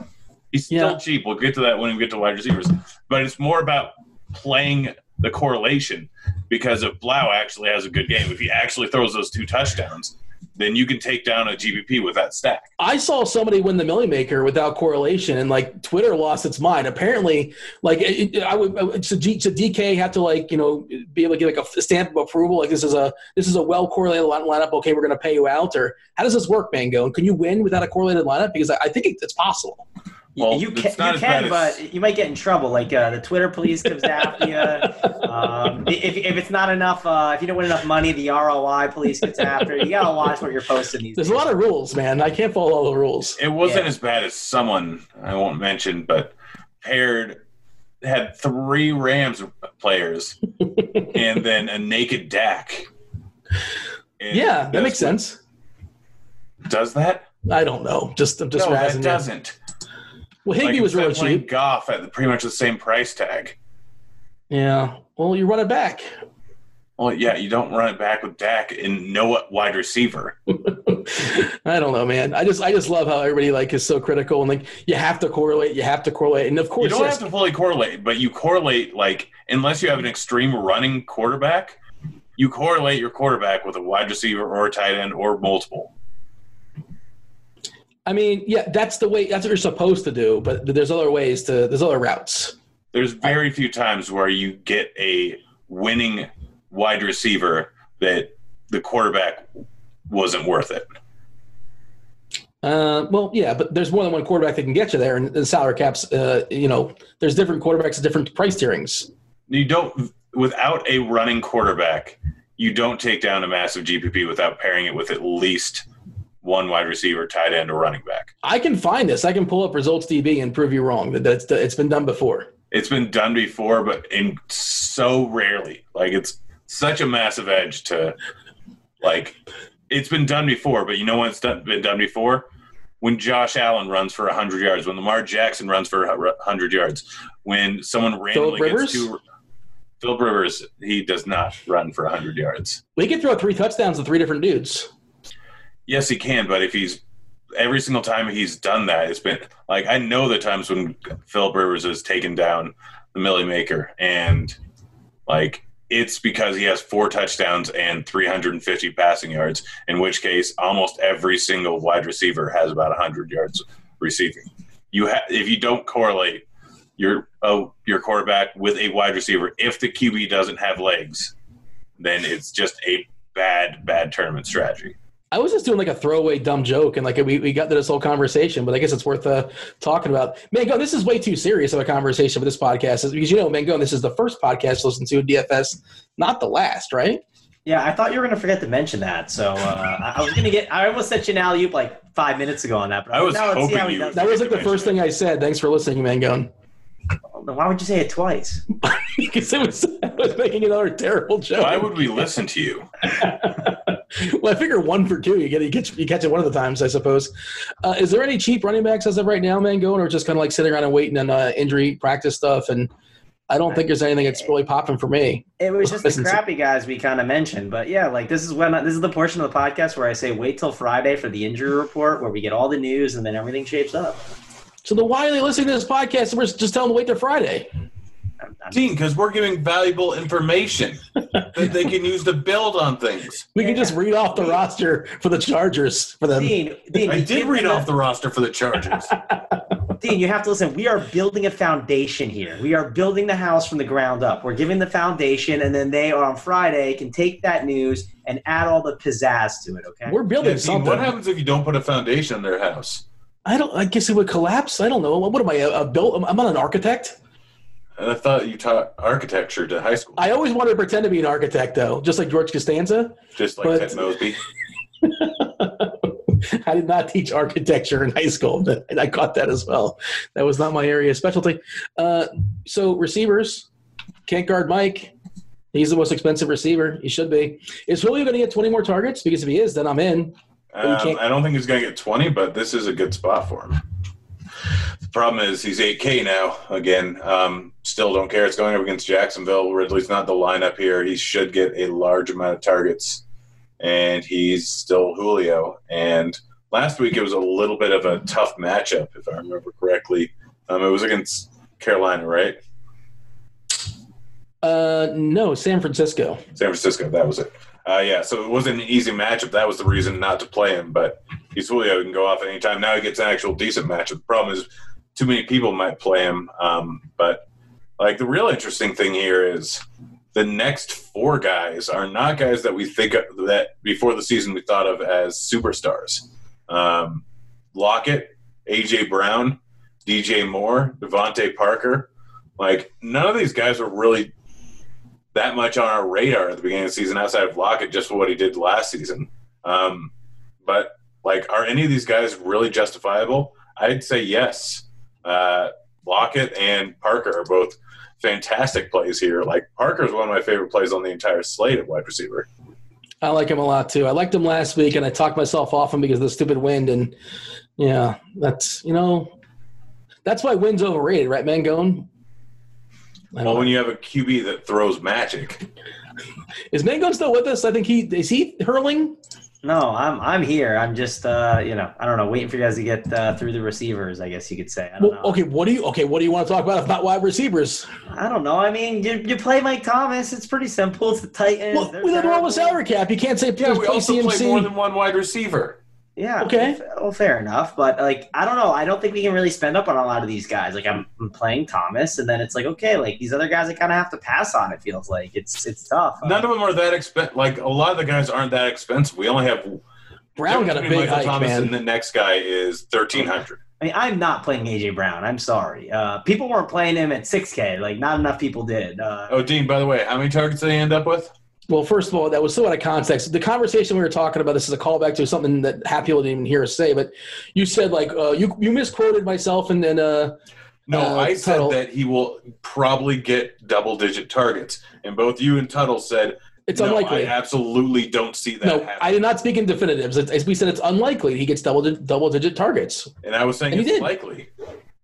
He's still yeah. cheap. We'll get to that when we get to wide receivers. But it's more about playing the correlation because if Blough actually has a good game, if he actually throws those two touchdowns, then you can take down a GPP with that stack. I saw somebody win the Milly Maker without correlation, and like Twitter lost its mind. Apparently, like it, I would, uh, so, G, so DK had to like you know be able to get like a stamp of approval. Like this is a this is a well correlated lineup. Okay, we're going to pay you out, or how does this work, Mango? And can you win without a correlated lineup? Because I, I think it's possible. Well, you can, you can but you might get in trouble. Like uh, the Twitter police comes after you. Um, if, if it's not enough, uh, if you don't win enough money, the ROI police gets after you. You gotta watch what you're posting these. There's days. a lot of rules, man. I can't follow all the rules. It wasn't yeah. as bad as someone I won't mention, but paired had three Rams players and then a naked Dak. And yeah, that makes sense. Does that? I don't know. Just I'm just no, razzing that doesn't. Well, Higbee like, was really cheap. Goff at the, pretty much the same price tag. Yeah. Well, you run it back. Well, yeah, you don't run it back with Dak and no wide receiver. I don't know, man. I just I just love how everybody like is so critical and like you have to correlate, you have to correlate, and of course You don't yes, have to fully correlate, but you correlate like unless you have an extreme running quarterback, you correlate your quarterback with a wide receiver or a tight end or multiple. I mean, yeah, that's the way. That's what you're supposed to do. But there's other ways to. There's other routes. There's very few times where you get a winning wide receiver that the quarterback wasn't worth it. Uh, well, yeah, but there's more than one quarterback that can get you there, and the salary caps. Uh, you know, there's different quarterbacks at different price tierings. You don't without a running quarterback, you don't take down a massive GPP without pairing it with at least one wide receiver, tight end, or running back. I can find this. I can pull up results DB and prove you wrong that that's it's been done before. It's been done before, but in so rarely. Like it's such a massive edge to like it's been done before, but you know when it's done, been done before? When Josh Allen runs for 100 yards, when Lamar Jackson runs for 100 yards, when someone randomly gets two Philip Rivers, he does not run for 100 yards. We could throw three touchdowns to three different dudes. Yes, he can, but if he's every single time he's done that, it's been like I know the times when Philip Rivers has taken down the Milly Maker, and like it's because he has four touchdowns and 350 passing yards. In which case, almost every single wide receiver has about 100 yards receiving. You ha- if you don't correlate your oh, your quarterback with a wide receiver, if the QB doesn't have legs, then it's just a bad bad tournament strategy. I was just doing like a throwaway dumb joke, and like we, we got to this whole conversation, but I guess it's worth uh, talking about. Mango, this is way too serious of a conversation for this podcast, because you know, Mango, this is the first podcast to listen to DFS, not the last, right? Yeah, I thought you were going to forget to mention that. So uh, I I was going to get. I almost set you an alley oop like five minutes ago on that. But I was now let's see hoping how you That was like the first thing I said. Thanks for listening, Mango. Then Why would you say it twice? Because it was, I was making another terrible joke. Why would we listen to you? well, I figure one for two. You get you catch you catch it one of the times, I suppose. Uh, is there any cheap running backs as of right now, man, going or just kind of like sitting around and waiting on uh, injury practice stuff? And I don't think there's anything that's really popping for me. It was just the crappy guys we kind of mentioned, but yeah, like this is when this is the portion of the podcast where I say wait till Friday for the injury report, where we get all the news and then everything shapes up. So then why are they listening to this podcast? We're just telling them to wait till Friday. I'm- I'm- Dean, because we're giving valuable information that they can use to build on things. We can just read off the roster for the Chargers for them. Dean, Dean, I did read off the roster for the Chargers. Dean, you have to listen. We are building a foundation here. We are building the house from the ground up. We're giving the foundation, and then they on Friday can take that news and add all the pizzazz to it. Okay. We're building Yeah, Dean, something. what happens if you don't put a foundation in their house? I don't. I guess it would collapse. I don't know. What am I? A, a built? I'm not an architect. And I thought you taught architecture to high school, I always wanted to pretend to be an architect, though, just like George Costanza. just like but- Ted Mosby. I did not teach architecture in high school, but and I caught that as well. That was not my area of specialty. Uh, so receivers can't guard Mike. He's the most expensive receiver. He should be. Is Julio going to get 20 more targets? Because if he is, then I'm in. Um, I don't think he's going to get 20, but this is a good spot for him. The problem is he's 8K now. Again, um, still don't care. It's going up against Jacksonville. Ridley's not the lineup here. He should get a large amount of targets, and he's still Julio. And last week it was a little bit of a tough matchup, if I remember correctly. Um, it was against Carolina, right? Uh, no, San Francisco. San Francisco. That was it. Uh, yeah, so it wasn't an easy matchup. That was the reason not to play him. But he's Julio. Can go off anytime. Now he gets an actual decent matchup. The problem is too many people might play him. Um, but like the real interesting thing here is the next four guys are not guys that we think of, that before the season we thought of as superstars. Um, Lockett, AJ Brown, DJ Moore, DeVante Parker. Like none of these guys are really that much on our radar at the beginning of the season outside of Lockett just for what he did last season. Um, but like, are any of these guys really justifiable? I'd say yes. Uh, Lockett and Parker are both fantastic plays here. Like Parker is one of my favorite plays on the entire slate at wide receiver. I like him a lot too. I liked him last week, and I talked myself off him because of the stupid wind. And yeah, that's you know, that's why wind's overrated, right, Mangone? Well, when you have a QB that throws magic, is Mangone still with us? I think he is he hurling. No, I'm I'm here. I'm just uh, you know I don't know, waiting for you guys to get uh, through the receivers. I guess you could say. I don't Well, know. okay, what do you okay? What do you want to talk about if not wide receivers? I don't know. I mean, you, you play Mike Thomas. It's pretty simple. It's the Titans. Well, They're with a normal terrible. salary cap, you can't say yeah, we play also play more than one wide receiver. Yeah. Okay. Well, well, fair enough. But like, I don't know. I don't think we can really spend up on a lot of these guys. Like, I'm, I'm playing Thomas, and then it's like, okay, like these other guys, I kind of have to pass on. It feels like it's it's tough. None of them are that expensive. Like a lot of the guys aren't that expensive. We only have Brown got a big Michael hike, Thomas man. and the next guy is thirteen hundred. I mean, I'm not playing AJ Brown. I'm sorry. Uh, people weren't playing him at 6K. Like, not enough people did. Uh, Oh, Dean. By the way, how many targets did he end up with? Well, first of all, that was so out of context. The conversation we were talking about, this is a callback to something that people didn't even hear us say, but you said like uh, you you misquoted myself and then uh, No, Uh, I said Tuttle. that he will probably get double-digit targets, and both you and Tuttle said it's no, unlikely. I absolutely don't see that no, happen. I did not speak in definitives. As we said, it's unlikely he gets double double digit targets. and I was saying And it's likely.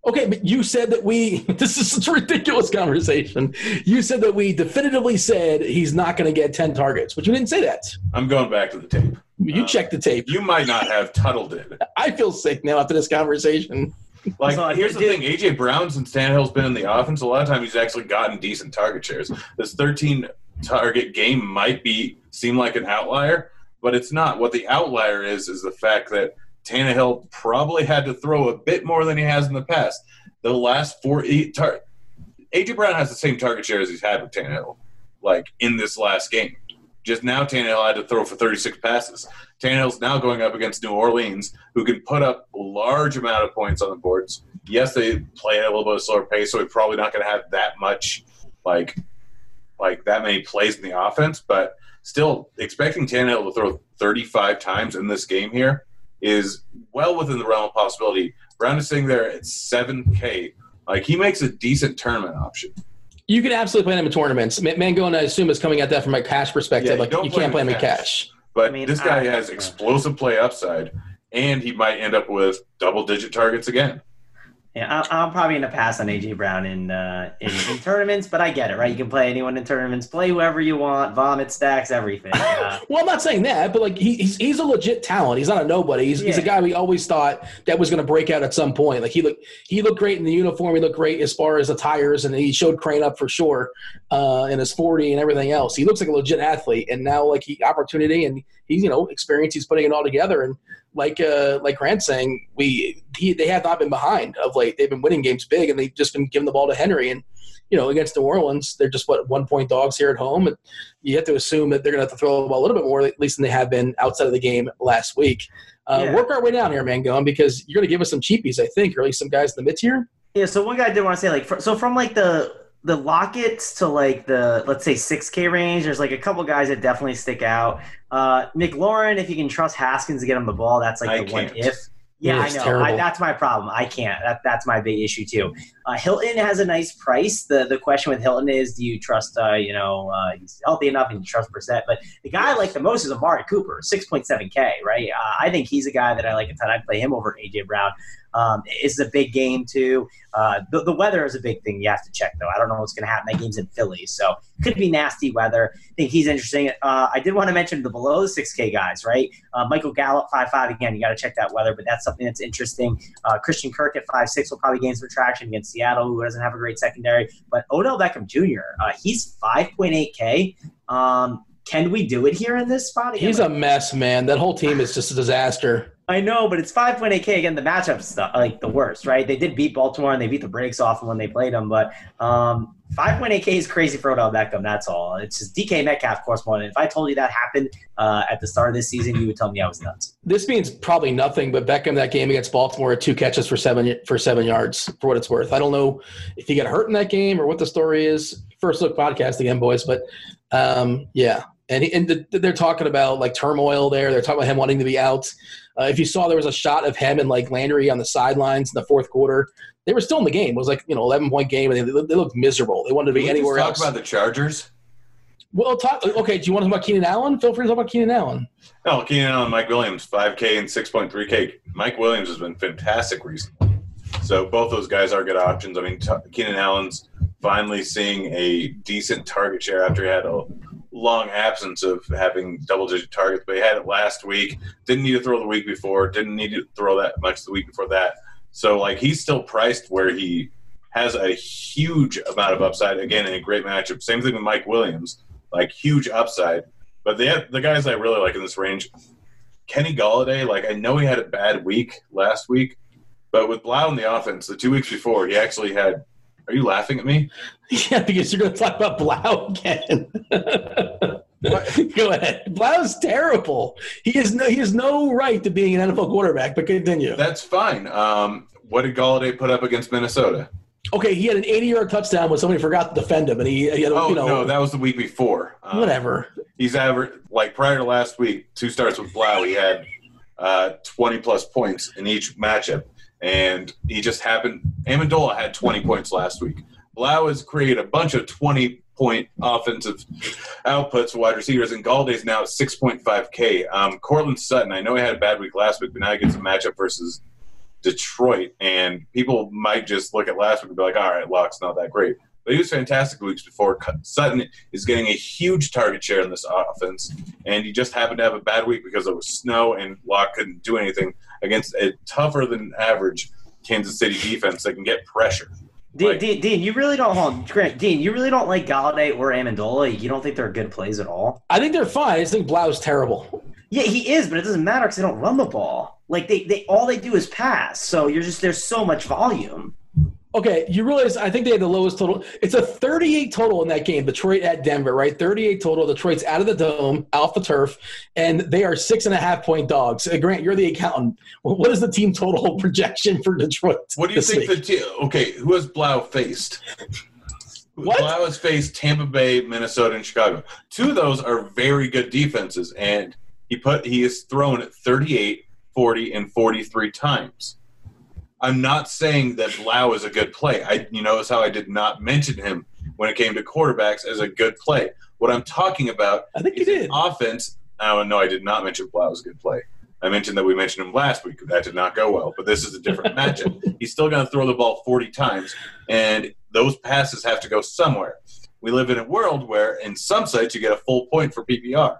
Okay, but you said that we. This is such a ridiculous conversation. You said that we definitively said he's not going to get ten targets, but you didn't say that. I'm going back to the tape. You Um, checked the tape. You might not have Tuttle it. I feel sick now after this conversation. Like, So, here's the thing: AJ Brown, since Tannehill's been in the offense, a lot of times he's actually gotten decent target shares. This 13 target game might be seem like an outlier, but it's not. What the outlier is is the fact that Tannehill probably had to throw a bit more than he has in the past. The last four eight tar- AJ Brown has the same target share as he's had with Tannehill, like in this last game. Just now, Tannehill had to throw for 36 passes. Tannehill's now going up against New Orleans, who can put up a large amount of points on the boards. Yes, they play at a little bit of slower pace, so we're probably not going to have that much, like, like that many plays in the offense. But still, expecting Tannehill to throw 35 times in this game here is well within the realm of possibility. Brown is sitting there at 7K. Like, he makes a decent tournament option. You can absolutely play him in tournaments. Ma- Mangone, I assume, is coming at that from a cash perspective. Yeah, you like you play can't play him in in cash. cash. But I mean, this guy I- has explosive play upside, and he might end up with double digit targets again. Yeah, I, I'm probably gonna pass on AJ Brown in, uh, in in tournaments, but I get it, right? You can play anyone in tournaments, play whoever you want, vomit stacks, everything. Uh, Well, I'm not saying that, but like he, he's he's a legit talent. He's not a nobody. He's, he's a guy we always thought that was going to break out at some point. Like he looked he looked great in the uniform. He looked great as far as the tires, and he showed crane up for sure uh, in his 40 and everything else. He looks like a legit athlete, and now like he opportunity and he's you know experience. He's putting it all together, and like uh, like Grant's saying, we he, they have not been behind of late. They've been winning games big, and they've just been giving the ball to Henry and. You know, against New Orleans, they're just what one point dogs here at home, and you have to assume that they're going to have to throw the ball a little bit more, at least than they have been outside of the game last week. Uh, Yeah. Work our way down here, man, going because you're going to give us some cheapies, I think, or at least some guys in the mid tier. yeah, so one guy I did want to say, like, fr- so from like the the Locketts to like the let's say 6K range, there's like a couple guys that definitely stick out. Uh, McLaurin, if you can trust Haskins to get him the ball, that's like I the one can't. if. Yeah, Yeah, I know. I, that's my problem. I can't. That, that's my big issue too. Uh, Hilton has a nice price. The the question with Hilton is, do you trust? Uh, you know, uh, he's healthy enough and you trust Brissett. But the guy I like the most is Amari Cooper, six point seven K. Right? Uh, I think he's a guy that I like a ton. I'd play him over AJ Brown. Um, it's a big game too. Uh, the, the weather is a big thing you have to check though. I don't know what's going to happen. That game's in Philly, so could be nasty weather. I think he's interesting. Uh, I did want to mention the below the six K guys, right? Michael Gallup five five again. You got to check that weather, but that's something that's interesting. Christian Kirk at five six will probably gain some traction against Seattle, who doesn't have a great secondary. But Odell Beckham Jr. Uh, he's five point eight K. Um, can we do it here in this spot? He's a mess, man. That whole team is just a disaster. I know, but it's 5.8K again. The matchup's the, like the worst, right? They did beat Baltimore and they beat the brakes off when they played them, but um, 5.8K is crazy for Odell Beckham. That's all. It's just DK Metcalf course more. And if I told you that happened uh, at the start of this season, you would tell me I was nuts. This means probably nothing, but Beckham that game against Baltimore two catches for seven for seven yards for what it's worth. I don't know if he got hurt in that game or what the story is. First look podcast again, boys, but um, yeah. And, he, and th- they're talking about like turmoil there. They're talking about him wanting to be out. Uh, if you saw, there was a shot of him and like Landry on the sidelines in the fourth quarter. They were still in the game. It was like you know, eleven point game, and they, they looked miserable. They wanted to be Can we just anywhere talk else. about the Chargers? Well, talk. Okay, do you want to talk about Keenan Allen? Feel free to talk about Keenan Allen. No, Keenan Allen, Mike Williams, 5K and 6.3K. Mike Williams has been fantastic recently. So both those guys are good options. I mean, t- Keenan Allen's finally seeing a decent target share after he had a long absence of having double digit targets, but he had it last week. Didn't need to throw the week before. Didn't need to throw that much the week before that. So like he's still priced where he has a huge amount of upside. Again, in a great matchup. Same thing with Mike Williams, like huge upside. But the the guys I really like in this range, Kenny Golladay. Like I know he had a bad week last week, but with Blough in the offense, the two weeks before, he actually had. Are you laughing at me? Yeah, because you're going to talk about Blough again. Go ahead. Blough's terrible. He has no he has no right to being an NFL quarterback. But continue. That's fine. Um, what did Golladay put up against Minnesota? Okay, he had an 80 yard touchdown when somebody forgot to defend him, and he, he had Oh you know no, that was the week before. Um, whatever. He's average like prior to last week, two starts with Blough. He had uh, 20 plus points in each matchup, and he just happened. Amendola had 20 points last week. Blough has created a bunch of 20 point offensive outputs for wide receivers, and Golladay's now at 6.5K. Um, Courtland Sutton, I know he had a bad week last week, but now he gets a matchup versus Detroit, and people might just look at last week and be like, all right, Lock's not that great. But he was fantastic weeks before. Sutton is getting a huge target share in this offense, and he just happened to have a bad week because it was snow and Lock couldn't do anything against a tougher than average Kansas City defense that can get pressure. Dean, Like- Dean, Dean, you really don't hold. Grant, Dean, you really don't like Golladay or Amendola. You don't think they're good plays at all. I think they're fine. I just think Blough's terrible. Yeah, he is, but it doesn't matter because they don't run the ball. Like they, they all they do is pass. So you're just there's so much volume. Okay, you realize I think they had the lowest total. It's a 38 total in that game, Detroit at Denver, right? 38 total. Detroit's out of the dome, off the turf, and they are six and a half point dogs. Uh, Grant, you're the accountant. What is the team total projection for Detroit? What do you think week? the team? Okay, who has Blough faced? What? Blough has faced Tampa Bay, Minnesota, and Chicago. Two of those are very good defenses, and he put he has thrown it 38, 40, and 43 times. I'm not saying that Blough is a good play. I you notice how I did not mention him when it came to quarterbacks as a good play. What I'm talking about I think is did. offense. Oh no, I did not mention Blough as a good play. I mentioned that we mentioned him last week. That did not go well, but this is a different matchup. He's still going to throw the ball 40 times, and those passes have to go somewhere. We live in a world where, in some sites, you get a full point for PPR,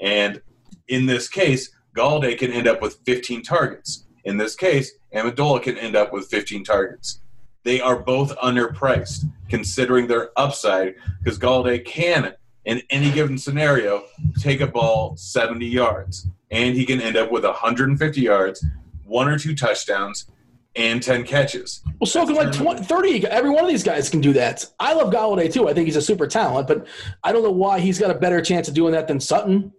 and in this case, Golladay can end up with 15 targets. In this case, Amendola can end up with 15 targets. They are both underpriced, considering their upside, because Golladay can, in any given scenario, take a ball 70 yards, and he can end up with 150 yards, one or two touchdowns, and 10 catches. Well, so can like 20, 30. Every one of these guys can do that. I love Golladay too. I think he's a super talent, but I don't know why he's got a better chance of doing that than Sutton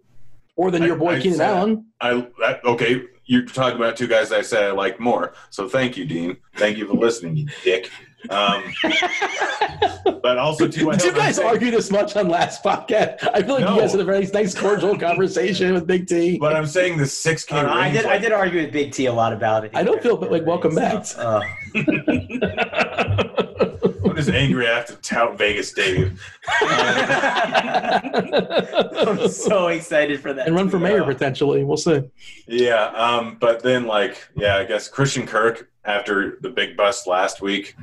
or than I- your boy I Keenan said- Allen. I, I okay. You're talking about two guys I said I like more. So thank you, Dean. Thank you for listening, you dick. Um, but also too. I Did you guys argue this much on last podcast? I feel like No. you guys had a very nice, cordial conversation with Big T. But I'm saying the six K Uh. I did I did argue with Big T a lot about it. I don't feel like welcome back. Uh, I'm just angry. I have to tout Vegas Dave. I'm so excited for that. and run for mayor Yeah. potentially. We'll see. Yeah, um, but then like yeah, I guess Christian Kirk after the big bust last week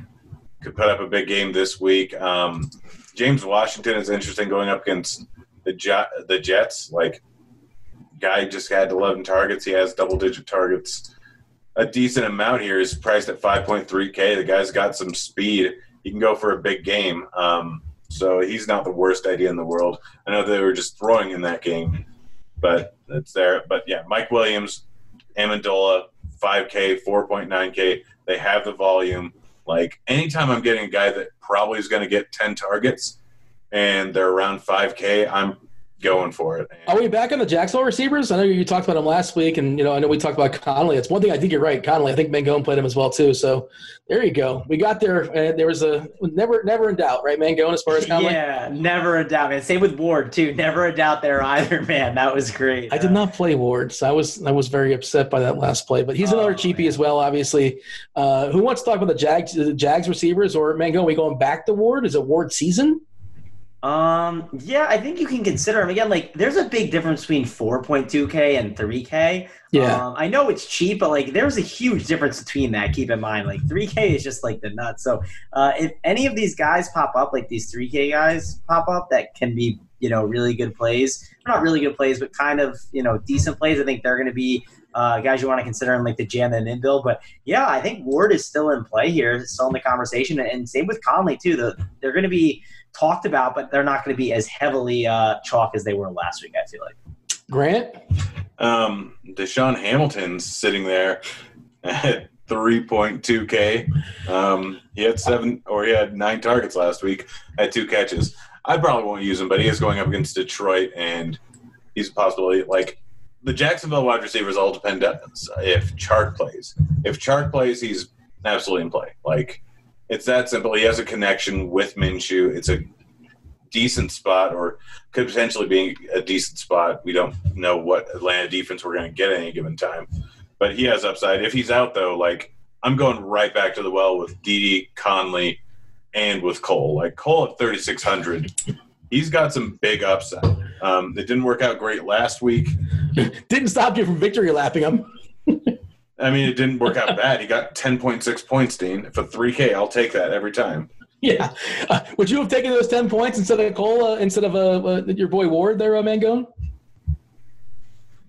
could put up a big game this week. Um, James Washington is interesting going up against the Jet, the Jets. Like guy just had 11 targets. He has double digit targets. A decent amount here is priced at 5.3k. The guy's got some speed. He can go for a big game. Um, so he's not the worst idea in the world. I know they were just throwing in that game, but it's there. But yeah, Mike Williams, Amendola, 5K, 4.9K. They have the volume. Like anytime I'm getting a guy that probably is going to get 10 targets and they're around 5K, I'm going for it. Are we back on the Jacksonville receivers? I know you talked about him last week, and you know I know we talked about Conley. It's one thing I think you're right, Conley. I think Mangone played him as well too. So there you go. We got there. And there was a never, never in doubt, right, Mangone, as far as Conley. Yeah, never a doubt, man. Same with Ward too. Never a doubt there either, man. That was great. I did not play Ward, so I was I was very upset by that last play. But he's Oh, another cheapie as well, obviously. Uh, who wants to talk about the Jags, the Jags receivers, or Mangone? we going back to Ward? Is it Ward season? Um, yeah, I think you can consider him again. Like, there's a big difference between 4.2k and 3k. Yeah. Um, I know it's cheap, but like, there's a huge difference between that. Keep in mind, like, 3k is just like the nuts. So, uh, if any of these guys pop up, like these 3k guys pop up, that can be you know really good plays. Not really good plays, but kind of you know decent plays. I think they're going to be uh, guys you want to consider in like the jam and in build. But yeah, I think Ward is still in play here, still in the conversation, and same with Conley too. The, they're going to be talked about, but they're not going to be as heavily uh, chalk as they were last week. I feel like. Grant, Um, DaeSean Hamilton's sitting there at 3.2K. Um, he had seven, or he had nine targets last week, at two catches. I probably won't use him, but he is going up against Detroit, and he's a possibility. Like the Jacksonville wide receivers all depend on if Chark plays. If Chark plays, he's absolutely in play. Like it's that simple. He has a connection with Minshew. It's a decent spot, or could potentially be a decent spot. We don't know what Atlanta defense we're going to get at any given time, but he has upside. If he's out though, like I'm going right back to the well with Dede Conley and with Cole. Like Cole at 3600, he's got some big upside. Um, it didn't work out great last week. didn't stop you from victory lapping him. I mean, it didn't work out bad. He got 10.6 points, Dean. For 3K, I'll take that every time. Yeah. Uh, would you have taken those 10 points instead of Cole, uh, instead of uh, uh, your boy Ward there, uh, Mangone?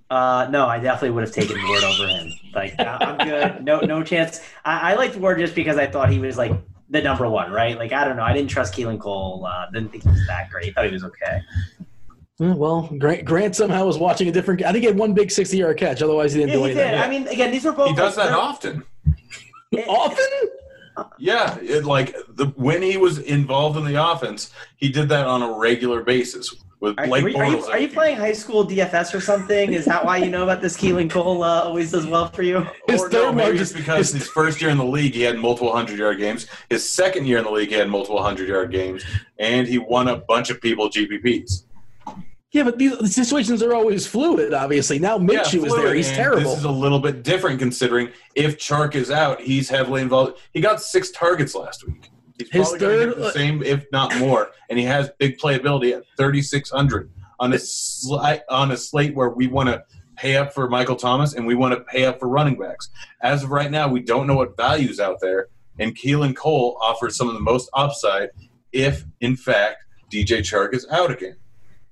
Uh, no, I definitely would have taken Ward over him. Like, I- I'm good. No, no chance. I, I liked Ward just because I thought he was like the number one, right? Like, I don't know. I didn't trust Keelan Cole. Uh, didn't think he was that great. Thought he was okay. Uh, Well, Grant, Grant somehow was watching a different. I think he had one big 60 yard catch. Otherwise, he didn't Yeah, do he anything. did. I mean, again, these were both. He does that often. Often? Yeah, it, like the when he was involved in the offense, he did that on a regular basis with Are, Blake are you, are, you, Bortles. are you playing high school DFS or something? Is that why you know about this Keelan Cole uh, always does well for you? His Or third no, maybe largest- it's because his first year in the league, he had multiple hundred yard games. His second year in the league, he had multiple hundred yard games, and he won a bunch of people GPPs. Yeah, but these the situations are always fluid, obviously. Now Yeah, Minshew is there. He's terrible. This is a little bit different considering if Chark is out, he's heavily involved. He got six targets last week. He's His third- the same, if not more, and he has big playability at 3,600 on a sli- on a slate where we want to pay up for Michael Thomas and we want to pay up for running backs. As of right now, we don't know what values out there, and Keelan Cole offers some of the most upside if, in fact, DJ Chark is out again.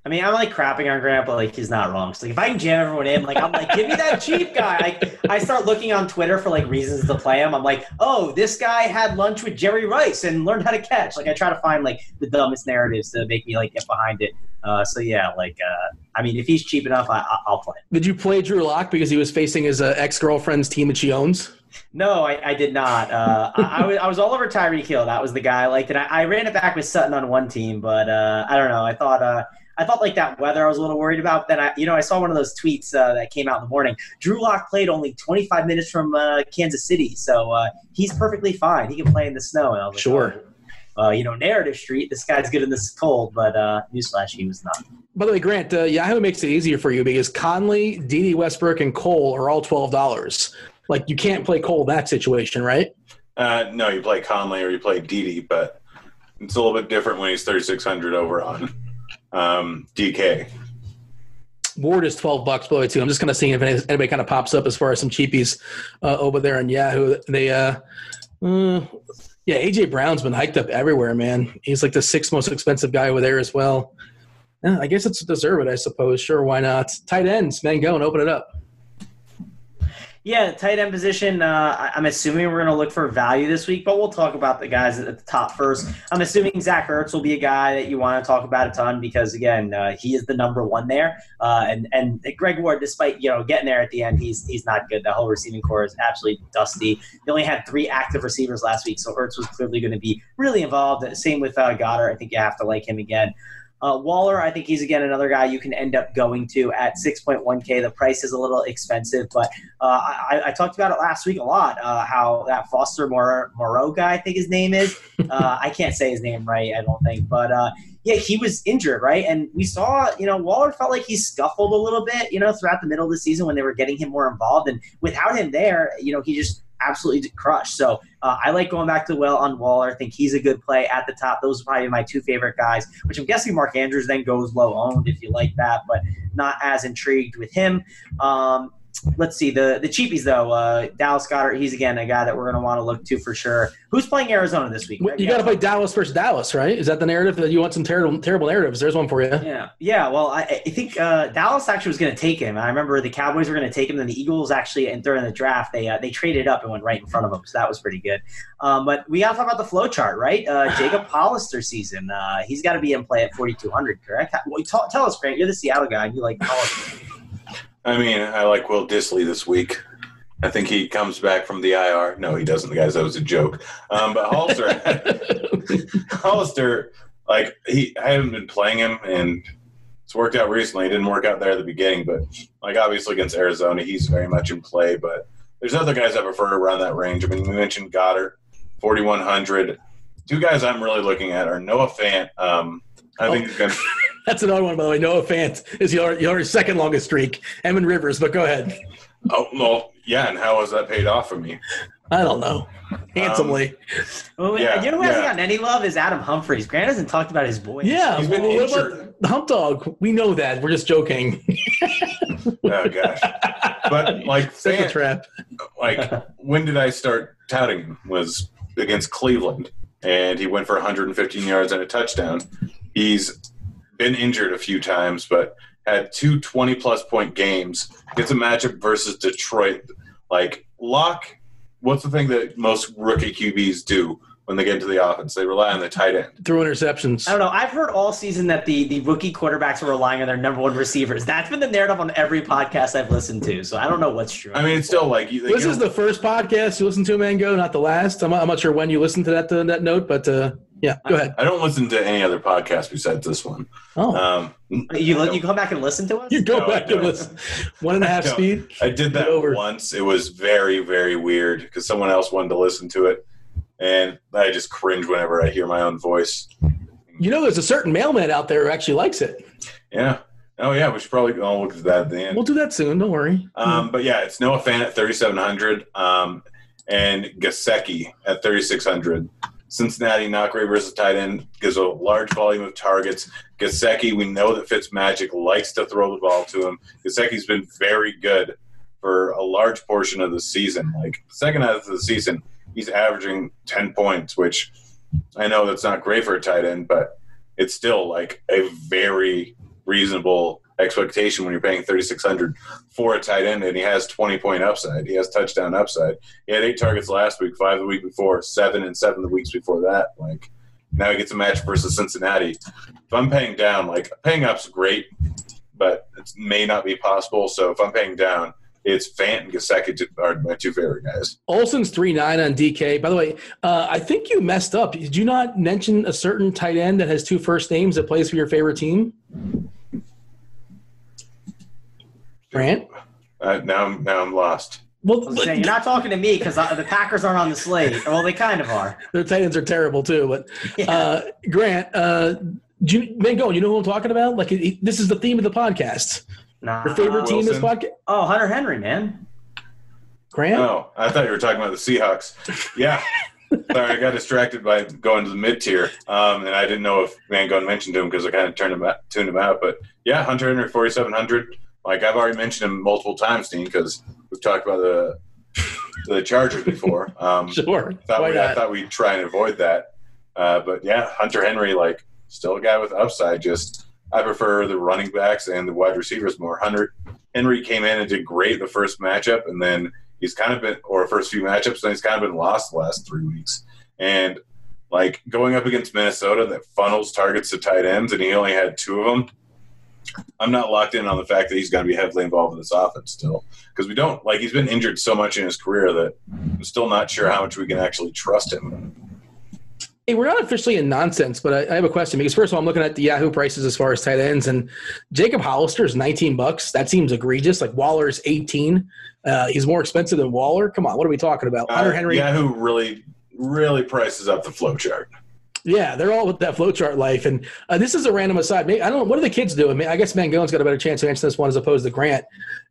I mean, I'm like crapping on Grant, but like he's not wrong. So like, if I can jam everyone in, like I'm like, give me that cheap guy. Like I start looking on Twitter for like reasons to play him. I'm like, oh, this guy had lunch with Jerry Rice and learned how to catch. Like I try to find like the dumbest narratives to make me like get behind it. Uh, so yeah, like uh, I mean, if he's cheap enough, I, I- I'll play. Did you play Drew Lock because he was facing his uh, ex girlfriend's team that she owns? No, I, I did not. Uh, I, I, was, I was all over Tyreek Hill. That was the guy I liked it. I, I ran it back with Sutton on one team, but uh, I don't know. I thought uh, I thought like that weather I was a little worried about. Then I, you know, I saw one of those tweets uh, that came out in the morning. Drew Lock played only 25 minutes from uh, Kansas City, so uh, he's perfectly fine. He can play in the snow. And I was like, Sure. oh, uh, you know, narrative street. This guy's good in this cold, but uh, newsflash, he was not. By the way, Grant, uh, Yahoo makes it easier for you because Conley, Dede Westbrook, and Cole are all twelve dollars. Like you can't play Cole that situation, right? Uh, no, you play Conley or you play Dede, but it's a little bit different when he's 3,600 over on um, DK. Ward is twelve bucks, by the way, too. I'm just kind of seeing if any- anybody kind of pops up as far as some cheapies uh, over there on Yahoo. They, uh, uh, yeah, AJ Brown's been hiked up everywhere, man. He's like the sixth most expensive guy over there as well. Yeah, I guess it's deserved, I suppose. Sure, why not? Tight ends, man, go and open it up. Yeah, tight end position. Uh, I'm assuming we're going to look for value this week, but we'll talk about the guys at the top first. I'm assuming Zach Ertz will be a guy that you want to talk about a ton because again, uh, he is the number one there. Uh, and and Greg Ward, despite you know getting there at the end, he's he's not good. The whole receiving core is absolutely dusty. They only had three active receivers last week, so Ertz was clearly going to be really involved. Same with uh, Goedert. I think you have to like him again. Uh, Waller, I think he's again another guy you can end up going to at 6.1K. The price is a little expensive, but uh, I, I talked about it last week a lot. Uh, how that Foster Mor- Moreau guy, I think his name is. Uh, I can't say his name right, I don't think, but uh, yeah, he was injured, right? And we saw, you know, Waller felt like he scuffled a little bit, you know, throughout the middle of the season when they were getting him more involved. And without him there, you know, he just absolutely crushed. So uh, I like going back to well on Waller. I think he's a good play at the top. Those are probably my two favorite guys, which I'm guessing Mark Andrews then goes low owned if you like that, but not as intrigued with him. Um, let's see the the cheapies though. Uh, Dallas Goedert, he's again a guy that we're going to want to look to for sure. Who's playing Arizona this week? You got to play Dallas versus Dallas, right? Is that the narrative that you want some terrible terrible narratives? There's one for you. Yeah, yeah. Well, I, I think uh, Dallas actually was going to take him. I remember the Cowboys were going to take him, then the Eagles actually, and during the draft, they uh, they traded up and went right in front of him, so that was pretty good. Um, but we got to talk about the flow chart, right? Uh, Jacob Hollister season. Uh, he's got to be in play at 4,200, correct? Well, tell, tell us, Grant. You're the Seattle guy. You like Hollister. I mean, I like Will Dissly this week. I think he comes back from the IR. No, he doesn't, guys. That was a joke. Um, but Hollister, Hollister, like he, I haven't been playing him, and it's worked out recently. It didn't work out there at the beginning, but like obviously against Arizona, he's very much in play. But there's other guys I prefer around that range. I mean, we mentioned Goedert, 4100. Two guys I'm really looking at are Noah Fant. Um, I think he's going. That's another one, by the way. Noah Fant is your, your second longest streak. Evan Rivers, but go ahead. Oh, well, yeah, and how has that paid off for me? I don't know. Um, Handsomely. Well, Yeah, you know who hasn't yeah. gotten any love is Adam Humphries. Grant hasn't talked about his boy. yeah. He's been well, what about the hump dog? We know that. We're just joking. Oh gosh, but like Set the Fant, trap. like when did I start touting him? Was against Cleveland, and he went for 115 yards and a touchdown. He's been injured a few times, but had two 20 plus point games. Gets a matchup versus Detroit. Like Lock, what's the thing that most rookie QBs do when they get into the offense? They rely on the tight end. Through interceptions. I don't know. I've heard all season that the, the rookie quarterbacks are relying on their number one receivers. That's been the narrative on every podcast I've listened to. So I don't know what's true. I mean, it's still like you. they This give is the first podcast you listen to, Mango, not the last. I'm, I'm not sure when you listened to that uh, that note, but uh, yeah, go ahead. I don't listen to any other podcast besides this one. Oh, Um, you you come back and listen to us. you go no, back and listen. One and a half No. speed. I did that over. once. It was very, very weird because someone else wanted to listen to it, and I just cringe whenever I hear my own voice. You know, there's a certain mailman out there who actually likes it. Yeah. Oh yeah, we should probably I'll look at that at the end. We'll do that soon. Don't worry. Um, but yeah, it's Noah Fant at 3,700 um, and Gesicki at 3,600. Cincinnati, not great versus tight end, gives a large volume of targets. Gesicki, we know that Fitzmagic likes to throw the ball to him. Gesicki's been very good for a large portion of the season. Like second half of the season, he's averaging 10 points, which I know that's not great for a tight end, but it's still like a very reasonable expectation when you're paying 3600 for a tight end and he has 20 point upside he has touchdown upside he had eight targets last week five the week before seven and seven the weeks before that like now he gets a match versus cincinnati if i'm paying down like paying up's great but it may not be possible so if i'm paying down it's Fant and Gesicki are my two favorite guys. Olsen's three nine on DK. By the way, uh, I think you messed up. Did you not mention a certain tight end that has two first names that plays for your favorite team? Grant. Uh, now, I'm, now I'm lost. Well, I'm saying, you're not talking to me because the Packers aren't on the slate. Well, they kind of are. their tight ends are terrible too. But Yeah. uh, Grant, uh, do you, Mango, you know who I'm talking about? Like, it, this is the theme of the podcast. nah. Your favorite team this Wilson. podcast? Oh, Hunter Henry, man. Grant. Oh, I thought you were talking about the Seahawks. Yeah. Sorry, I got distracted by going to the mid tier, um, and I didn't know if Van Gogh mentioned him because I kind of turned him out, tuned him out. But yeah, Hunter Henry, forty seven hundred. Like I've already mentioned him multiple times, Dean, because we've talked about the the Chargers before. Um, Sure. thought Why we, I thought we'd try and avoid that. Uh, but yeah, Hunter Henry, like still a guy with upside. Just I prefer the running backs and the wide receivers more. Hunter Henry came in and did great the first matchup, and then he's kind of been or first few matchups, and he's kind of been lost the last three weeks. And like going up against Minnesota that funnels targets to tight ends, and he only had two of them. I'm not locked in on the fact that he's going to be heavily involved in this offense still because we don't like he's been injured so much in his career that I'm still not sure how much we can actually trust him. Hey, we're not officially in nonsense, but I, I have a question because first of all, I'm looking at the Yahoo prices as far as tight ends, and Jacob Hollister is 19 bucks. That seems egregious. Like Waller's 18. Uh, he's more expensive than Waller. Come on, what are we talking about? Hunter Uh, Henry. Yahoo really, really prices up the flow chart. Yeah, they're all with that flowchart life. And uh, this is a random aside. Maybe, I don't know. What are the kids doing? I guess Mangone's got a better chance to answer this one as opposed to Grant.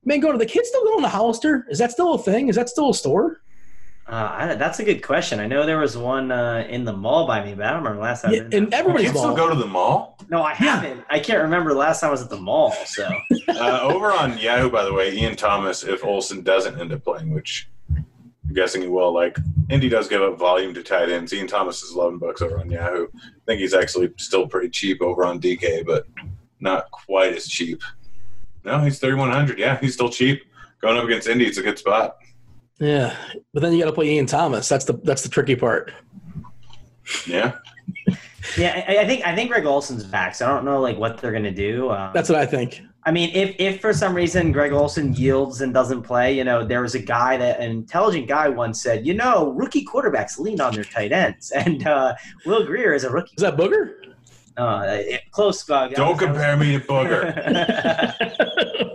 Mangone, are the kids still going to Hollister? Is that still a thing? Is that still a store? Uh, I, that's a good question. I know there was one uh, in the mall by me, but I don't remember last time. Yeah, and there. You everybody's can still go to the mall. no, I haven't. I can't remember the last time I was at the mall. So Uh, over on Yahoo, by the way, Ian Thomas, if Olsen doesn't end up playing, which I'm guessing he will, like Indy does give up volume to tight ends. Ian Thomas is 11 bucks over on Yahoo. I think he's actually still pretty cheap over on DK, but not quite as cheap. No, he's 3,100. Yeah, he's still cheap. Going up against Indy, it's a good spot. Yeah, but then you got to play Ian Thomas. That's the that's the tricky part. Yeah. yeah, I, I think I think Greg Olsen's back. So I don't know like what they're gonna do. Um, That's what I think. I mean, if if for some reason Greg Olsen yields and doesn't play, you know, there was a guy that an intelligent guy once said, you know, rookie quarterbacks lean on their tight ends, and uh, Will Grier is a rookie. Is that Booger? Uh, it- close. Uh, Don't was- that was- compare me to Booger.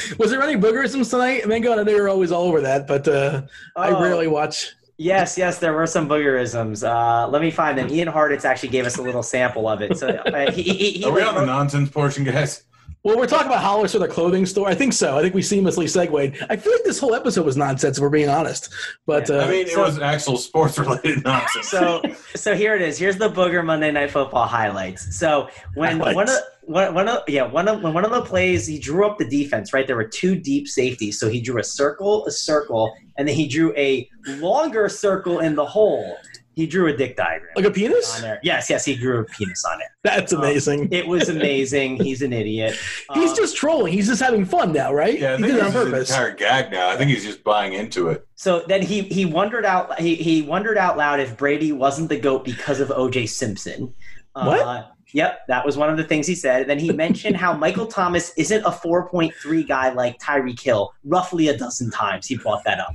Was there any boogerisms tonight? Mango, I know you're always all over that, but uh, I Oh. rarely watch. Yes, yes, there were some boogerisms. Uh, let me find them. Ian Hartitz actually gave us a little sample of it. So uh, he, he, he Are we on the nonsense portion, guys? Well, we're talking about Hollister, the clothing store. I think so. I think we seamlessly segued. I feel like this whole episode was nonsense, if we're being honest. But uh, I mean, it so- was actual sports related nonsense. so so here it is. Here's the booger Monday Night Football highlights. So when Highlights. one of one, one of yeah one of when one of the plays he drew up the defense right there were two deep safeties. So he drew a circle, a circle, and then he drew a longer circle in the hole. He drew a dick diagram like a on penis? there. Yes, yes, he drew a penis on it. That's amazing. It was amazing. He's an idiot. He's Um, just trolling. He's just having fun now, right? yeah, I he think did it on his purpose. entire gag now. I think he's just buying into it. So then he he wondered out he, he wondered out loud if Brady wasn't the goat because of OJ Simpson. What? Uh, yep, that was one of the things he said. Then he mentioned how Michael Thomas isn't a 4.3 guy like Tyreek Hill. Roughly a dozen times he brought that up.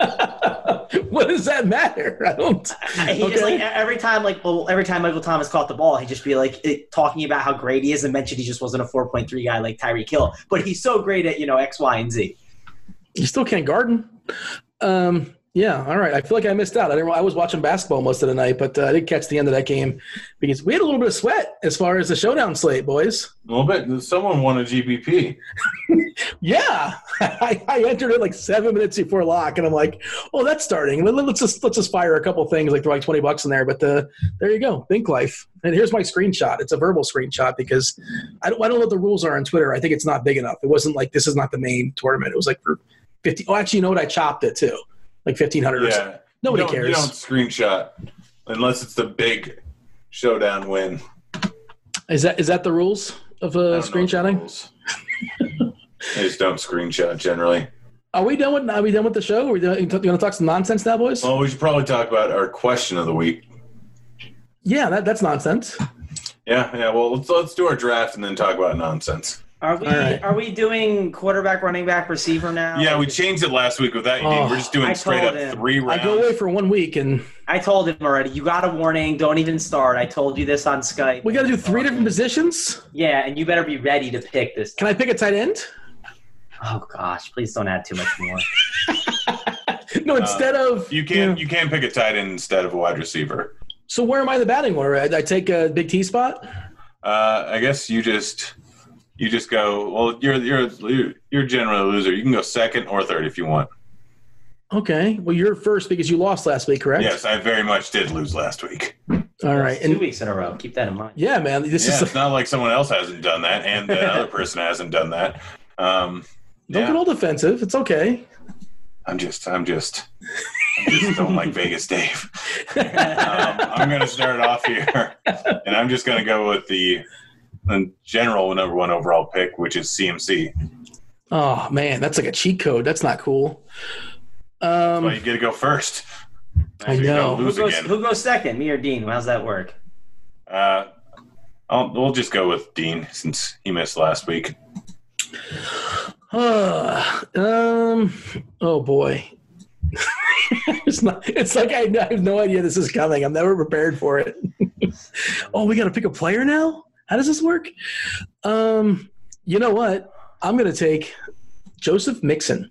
what does that matter? I don't. He just like every time like well, every time Michael Thomas caught the ball, he'd just be like it, talking about how great he is and mentioned he just wasn't a 4.3 guy like Tyreek Hill, but he's so great at you know X, Y, and Z. You still can't garden. Um, yeah, all right. I feel like I missed out. I didn't. I was watching basketball most of the night, but uh, I did catch the end of that game because we had a little bit of sweat as far as the showdown slate, boys. A little bit. Someone won a GPP. Yeah, I, I entered it like seven minutes before lock, and I'm like, "Oh, that's starting. Let, us just let's just fire a couple things, like throw like twenty bucks in there." But uh, there you go, Think Life. And here's my screenshot. It's a verbal screenshot because I don't, I don't know what the rules are on Twitter. I think it's not big enough. It wasn't like this is not the main tournament. It was like for fifty. Oh, actually, you know what? I chopped it too, like fifteen hundred. Yeah. Nobody you cares. You don't screenshot unless it's the big showdown win. Is that is that the rules of uh, I don't know the screenshotting? rules. I just don't screenshot generally. Are we done with Are we done with the show? Are we done, you want to talk some nonsense now, boys? Well, we should probably talk about our question of the week. yeah, that, that's nonsense. Yeah, yeah. Well, let's let's do our draft and then talk about nonsense. Are we All right. are we doing quarterback, running back, receiver now? Yeah, we changed it last week with that. Oh, We're just doing straight up him. three I go away for one week, and I told him already. You got a warning. Don't even start. I told you this on Skype. we got to do three different positions. Yeah, and you better be ready to pick this. Can I pick a tight end? Oh gosh, please don't add too much more. No, instead of You can you can pick a tight end instead of a wide receiver. So where am I in the batting order? I, I take a big T spot. Uh, I guess you just you just go. Well, you're you're you're, you're generally a loser. You can go second or third if you want. Okay. Well, you're first because you lost last week, correct? Yes, I very much did lose last week. All right. two And weeks in a row. Keep that in mind. yeah, man, this Yeah, is it's not like someone else hasn't done that, and the other person hasn't done that. Um, don't yeah, get all defensive. It's okay. I'm just, I'm just, I just don't like Vegas, Dave. Um, I'm going to start off here, and I'm just going to go with the, the general number one overall pick, which is CMC. Oh man, that's like a cheat code. That's not cool. Um, Well, you get to go first. I So you don't know. Who goes, again. who goes second? Me or Dean? How's that work? Uh, I'll, we'll just go with Dean since he missed last week. um. Oh boy. it's not. It's like I, I have no idea this is coming. I'm never prepared for it. oh, we got to pick a player now. How does this work? Um. You know what? I'm gonna take Joseph Mixon.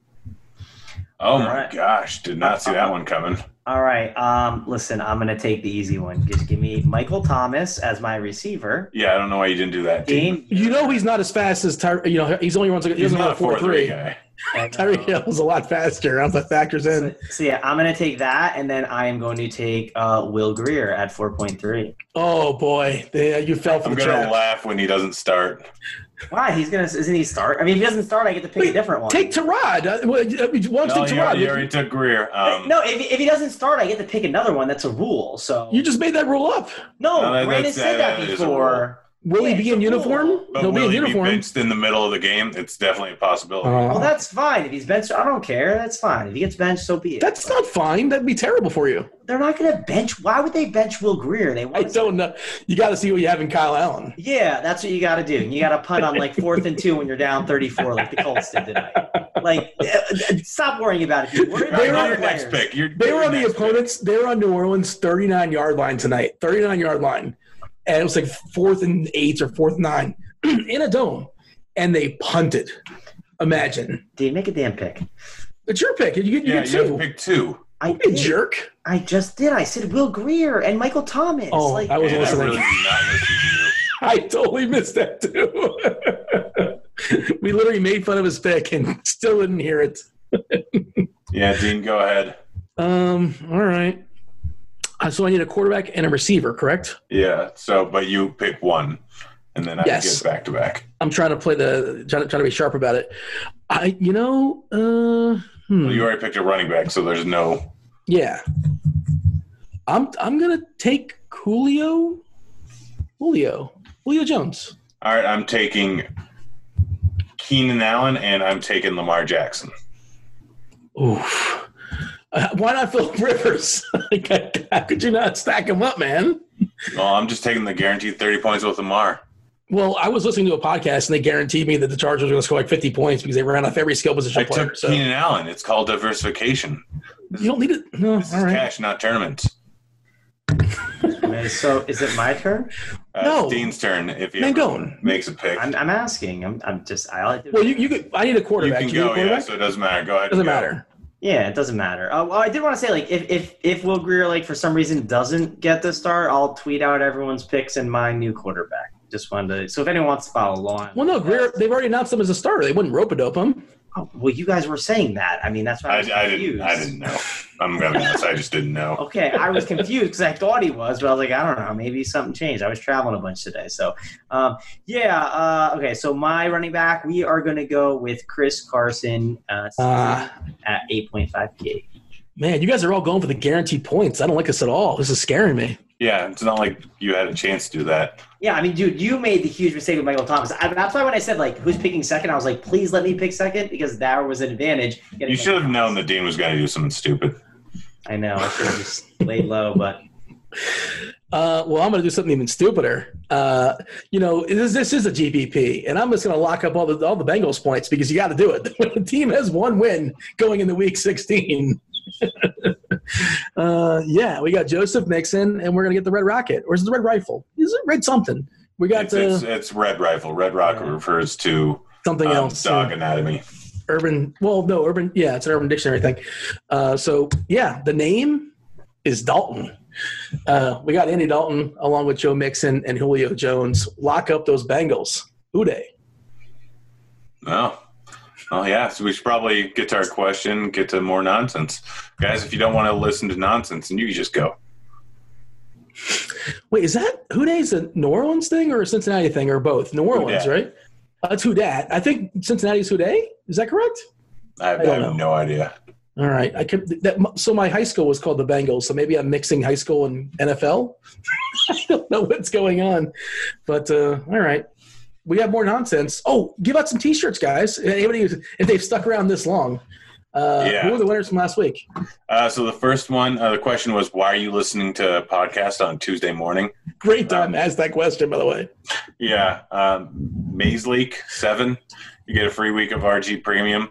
Oh my Alright. gosh, did not see that one coming. All right. Um, listen, I'm gonna take the easy one. Just give me Michael Thomas as my receiver. Yeah, I don't know why you didn't do that. Dean. Dean, You know he's not as fast as Ty. You know he's only runs like he He's doesn't run not a a four four three three. guy. Tyreek Hill is a lot faster. I don't if that factors in. So, so yeah, I'm gonna take that, and then I am going to take uh, Will Grier at 4.3. Oh boy, Yeah, you fell for I'm the gonna trap. laugh when he doesn't start. Why? He's gonna isn't he start? I mean, if he doesn't start, I get to pick Wait, a different one. Take Tarad. Uh, well, uh, Why don't No, you take you, already, you already took Greer. Um, no, if, if he doesn't start, I get to pick another one. That's a rule. So You just made that rule up. no, No, that- Brandon said that that is a before. Will Yeah, he be in uniform? but He'll be in he uniform. be benched in the middle of the game? It's definitely a possibility. Uh, Well, that's fine. If he's benched, I don't care. That's fine. If he gets benched, so be it. that's not fine. That'd be terrible for you. They're not going to bench. Why would they bench Will Grier? They I don't know. You got to see what you have in Kyle Allen. Yeah, that's what you got to do. You got to punt on like fourth and two when you're down 34, like the Colts did tonight. Like, uh, uh, stop worrying about it. Worry about They your were- your next players. pick. You're, They were on the next pick. opponents. They were on New Orleans 39 yard line tonight. 39 yard line, and it was like fourth and eight or fourth and nine in a dome, and they punted. Imagine Dude, make a damn pick. it's your pick. You get, you Yeah, get you have to two. pick two. I did. jerk. I just did. I said Will Grier and Michael Thomas. Oh, like, I was And I listening. really do not listen to you. I totally missed that too. we literally made fun of his pick and still didn't hear it. Yeah, Dean, go ahead. Um. All right. Uh, so I need a quarterback and a receiver, correct? Yeah. So, but you pick one, and then I Yes. get back to back. I'm trying to play the trying to, trying to be sharp about it. I, you know, uh, hmm, Well, you already picked a running back, so there's no. yeah. I'm I'm gonna take Julio, Julio, Julio Jones. All right, I'm taking Keenan Allen, and I'm taking Lamar Jackson. Oof. Uh, why not Philip Rivers? Like, How could you not stack him up, man? Well, I'm just taking the guaranteed 30 points with Lamar. Well, I was listening to a podcast and they guaranteed me that the Chargers were going to score like 50 points because they ran off every skill position I player. took So Keenan Allen. It's called diversification. you don't need it. No, This all is right. cash, not tournaments. So is it my turn? Uh, No. It's Dean's turn if he ever Mangone. makes a pick. I'm, I'm asking. I'm, I'm just. I like to. Well, you, you could. I need a you quarterback. can you need go, a yeah, so it doesn't matter. Go ahead. Doesn't and go. matter. Yeah, it doesn't matter. Uh, well, I did want to say, like, if if if Will Grier, like, for some reason doesn't get the start, I'll tweet out everyone's picks and my new quarterback. Just wanted to. So if anyone wants to follow along. Well, no, Greer, they've already announced him as a starter. They wouldn't rope a dope him. Oh, well, you guys were saying that. I mean, that's why I, I, was I confused. didn't. I didn't know. I'm gonna be honest. I just didn't know. Okay, I was confused because I thought he was, but I was like, I don't know, maybe something changed. I was traveling a bunch today, so um, yeah. Uh, okay, so my running back, we are going to go with Chris Carson uh, Ah. at eight point five k. Man, you guys are all going for the guaranteed points. I don't like this at all. This is scaring me. Yeah, it's not like you had a chance to do that. Yeah, I mean, dude, you made the huge mistake with Michael Thomas. I, that's why when I said like who's picking second, I was like, please let me pick second because that was an advantage. You should have known that Dean was going to do something stupid. I know. I should have just laid low, but Uh, well, I'm going to do something even stupider. Uh, you know, this, this is a GPP, and I'm just going to lock up all the all the Bengals points because you got to do it. The team has one win going into Week 16. uh, yeah, we got Joseph Mixon, and we're going to get the Red Rocket, or is it the Red Rifle? Is it Red something? We got It's, it's, uh, it's Red Rifle. Red Rock refers to something um, else. dog uh, anatomy. urban well no urban yeah it's an urban dictionary thing uh, so yeah the name is dalton uh, we got andy dalton along with joe mixon and julio jones lock up those bengals who day Oh. Oh yeah, so we should probably get to our question, get to more nonsense. Guys, if you don't want to listen to nonsense, then you can just go. wait is that who a new orleans thing or a cincinnati thing or both? New orleans right? Uh, that's who dat. I think cincinnati's who day is that correct? I have, I I have know. no idea. all right. I could that so my high school was called the bengals so maybe i'm mixing high school and nfl i don't know what's going on but uh all right we have more nonsense oh give out some t-shirts guys anybody if they've stuck around this long uh Yeah. who were the winners from last week Uh, so the first one, uh, the question was, why are you listening to a podcast on Tuesday morning? great time to ask that question by the way Yeah, um, Maze Leak seven. You get a free week of RG Premium.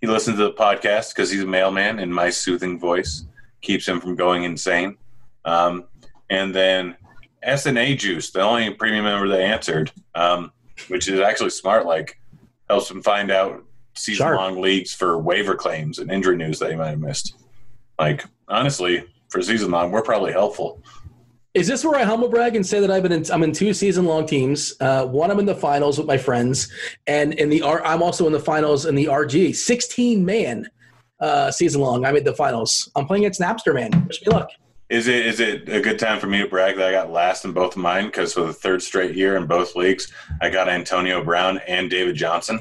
He listens to the podcast because he's a mailman, and my soothing voice keeps him from going insane. Um, and then SNA Juice, the only premium member that answered, um, which is actually smart. Like helps them find out season long leagues for waiver claims and injury news that you might have missed. Like honestly, for season long, we're probably helpful. Is this where I humble brag and say that I've been in, I'm in two season long teams? Uh, one I'm in the finals with my friends, and in the R, I'm also in the finals in the RG 16 man uh, season long. I'm at the finals. I'm playing against Napster man. Wish me luck. Is it is it a good time for me to brag that I got last in both of mine? Because for the third straight year in both leagues, I got Antonio Brown and David Johnson.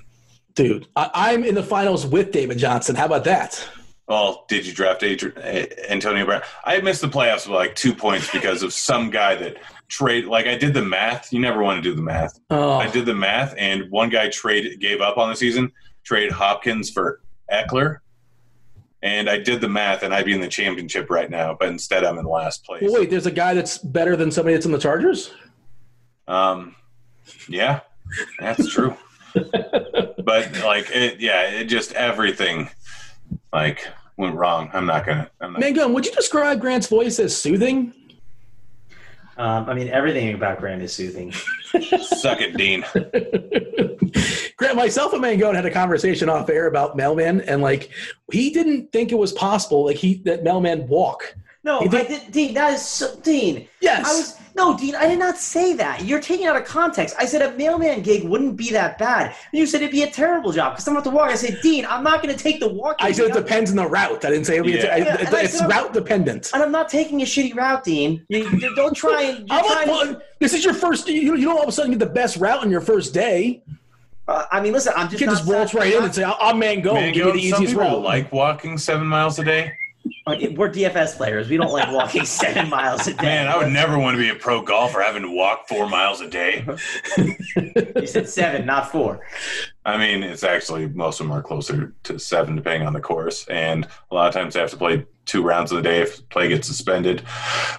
Dude, I, I'm in the finals with David Johnson. How about that? Well, did you draft Adri- Antonio Brown? I missed the playoffs by like two points because of some guy that trade. Like I did the math. You never want to do the math. Oh, I did the math, and one guy trade gave up on the season. Trade Hopkins for Ekeler, and I did the math, and I'd be in the championship right now. But instead, I'm in last place. well, wait. There's a guy that's better than somebody that's in the Chargers. Um, yeah, that's true. but like, it, yeah, it just everything like went wrong. I'm not gonna. I'm not. Mangum, would you describe Grant's voice as soothing? Um, I mean, everything about Grant is soothing. Suck it, Dean. Grant, myself and Mangone had a conversation off air about Mailman, and like he didn't think it was possible, like he that Mailman walk. No, You I did, Dean. That is so, Dean. Yes, I was no, Dean. I did not say that. You're taking out of context. I said a mailman gig wouldn't be that bad. And you said it'd be a terrible job because I'm about to walk. I said, Dean, I'm not going to take the walk. I said it depends on the route. I didn't say it'll be. Yeah. I- Yeah, I it's said- route dependent. and I'm not taking a shitty route, Dean. You, you don't try and. You're I'm trying, like, well, this is your first. You, you don't all of a sudden get the best route on your first day. Uh, I mean, listen. I'm You just can not just waltz right in and say, "I'm Mango. Man, give me the some easiest people route." like walking seven miles a day. We're DFS players. We don't like walking seven miles a day. Man, I would never want to be a pro golfer having to walk four miles a day. You said seven, not four. I mean, it's actually most of them are closer to seven, depending on the course. And a lot of times they have to play two rounds of the day if play gets suspended.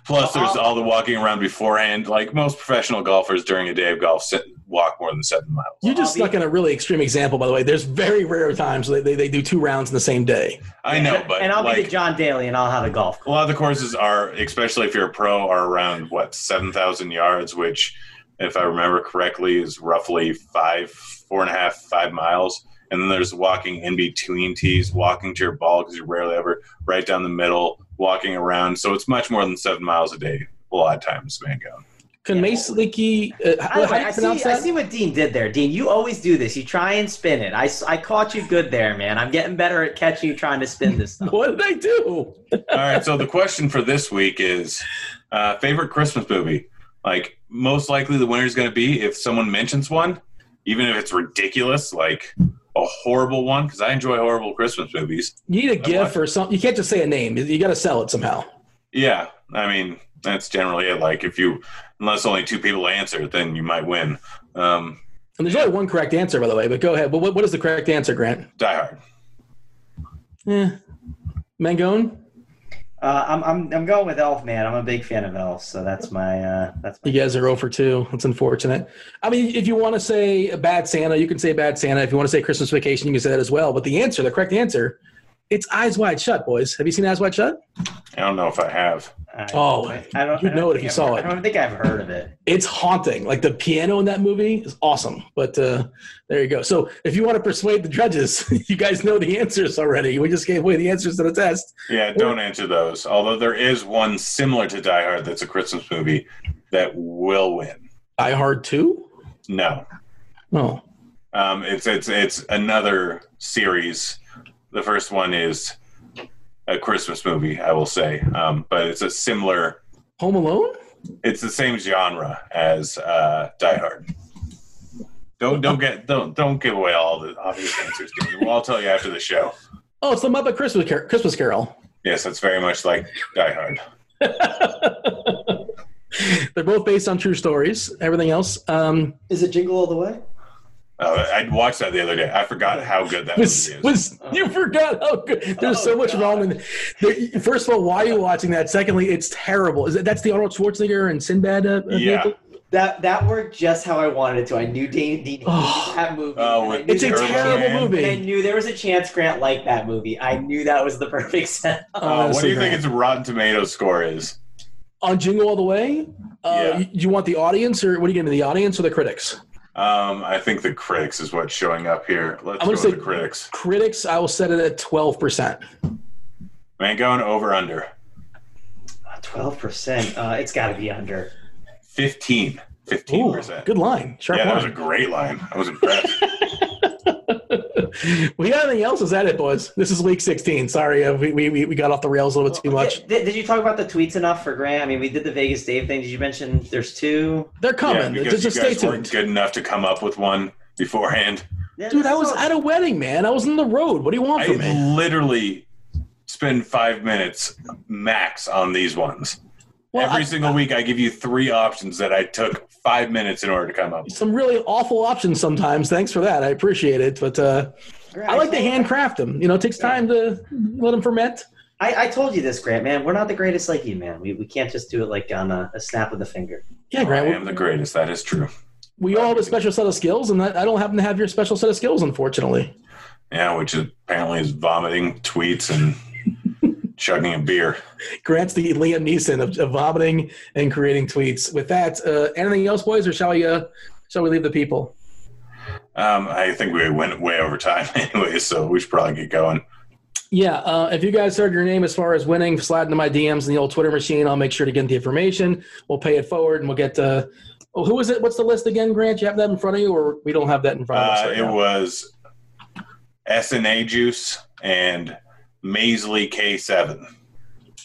Plus, there's all the walking around beforehand. Like most professional golfers during a day of golf, sit, walk more than seven miles. You just stuck in a really extreme example, by the way. There's very rare times they, they, they do two rounds in the same day. I know, but and I'll be like the John Daly, and I'll have a golf. Course. a lot of the courses are, especially if you're a pro, are around what seven thousand yards, which, if I remember correctly, is roughly five, four and a half, five miles. And then there's walking in between tees, walking to your ball because you're rarely ever right down the middle, walking around. So it's much more than seven miles a day. A lot of times, man, go. Can Yeah. Mace Leakey, uh, I, how, how do I you pronounce see, I see what Dean did there. Dean, you always do this. You try and spin it. I, I caught you good there, man. I'm getting better at catching you trying to spin this stuff. What did I do? All right. So the question for this week is uh, favorite Christmas movie. Like most likely, the winner is going to be if someone mentions one, even if it's ridiculous, like a horrible one. Because I enjoy horrible Christmas movies. You need a watch GIF or something. You can't just say a name. You got to sell it somehow. Yeah, I mean that's generally it. Like if you, unless only two people answer, then you might win. Um, And there's only one correct answer, by the way. But go ahead. But what, what is the correct answer, Grant? Die Hard. Eh. Mangone, Uh, I'm, I'm, I'm going with Elf, man. I'm a big fan of Elf, so that's my uh, that's my you guys are 0 for 2. That's unfortunate. I mean, if you want to say a bad Santa, you can say bad Santa. If you want to say Christmas vacation, you can say that as well. But the answer, the correct answer, it's Eyes Wide Shut, boys. Have you seen Eyes Wide Shut? I don't know if I have. I, Oh, I, I don't, you'd I don't know it if you I've saw heard- it. I don't think I've heard of it. It's haunting. Like the piano in that movie is awesome. But uh, there you go. So if you want to persuade the judges, you guys know the answers already. We just gave away the answers to the test. Yeah, don't answer those. Although there is one similar to Die Hard that's a Christmas movie that will win. Die Hard 2? No, Oh. Um, it's it's it's another series. The first one is a Christmas movie, I will say, um, but it's a similar. Home Alone? It's the same genre as uh, Die Hard. Don't don't get don't don't give away all the obvious answers. Dean. Well, I'll tell you after the show. Oh, it's the Muppet Christmas, Car- Christmas Carol. Yes, it's very much like Die Hard. They're both based on true stories. Everything else um, Is it Jingle All the Way? Uh, I watched that the other day. I forgot how good that was movie is. was you forgot how good. There's so Oh, much God. wrong in. There, first of all, why are you watching that? Secondly, it's terrible. Is that that's the Arnold Schwarzenegger and Sinbad? Uh, uh, Yeah. vehicle? That that worked just how I wanted it to. I knew Dean, Dean Oh. that movie. Oh, and I with knew It's a there Turbo was- terrible Man. movie. And I knew there was a chance Grant liked that movie. I knew that was the perfect set. Uh, what do Honestly, you think its Rotten Tomatoes score is? on Jingle All the Way? Uh, Yeah. you, you want the audience, or what are you getting? The audience or the critics? Um, I think the critics is what's showing up here. Let's I'm go gonna with say- the critics. Critics, I will set it at 12%. Man, going over under Twelve percent. Uh, it's got to be under. 15. 15 Ooh, percent. good line. Sharp Yeah, that was a great line. I was impressed. we got anything else? Is that it, boys? This is week 16. Sorry, uh, we, we, we got off the rails a little bit too much. Did, did you talk about the tweets enough for Grant? I mean, we did the Vegas Dave thing. Did you mention there's two? They're yeah, coming. because just just you stay guys weren't tuned. good enough to come up with one beforehand. Yeah, Dude, I was all- at a wedding, man. I was on the road. What do you want I from me? literally spend five minutes max on these ones. Well, Every I- single week, I give you three options that I took five minutes in order to come up. Some really awful options sometimes. Thanks for that. I appreciate it. But uh, Grant, I like to told- handcraft them. You know, it takes time to let them ferment. I, I told you this, Grant. Man, we're not the greatest like you, man. We, we can't just do it like on a, a snap of the finger. Yeah, Grant, I Grant. am the greatest. That is true. we all have a special set of skills, and I I don't happen to have your special set of skills, unfortunately. Yeah, which apparently is vomiting tweets and chugging a beer. Grant's the Liam Neeson of, of vomiting and creating tweets. With that, uh, anything else, boys, or shall we? Uh, shall we leave the people? Um, I think we went way over time anyway, so we should probably get going. Yeah, uh, if you guys heard your name as far as winning, slide into my DMs in the old Twitter machine. I'll make sure to get the information. We'll pay it forward, and we'll get. Uh, oh, who is it? What's the list again, Grant? You have that in front of you, or we don't have that in front of us? Uh, right it now? was SNA Juice and Maisley K7.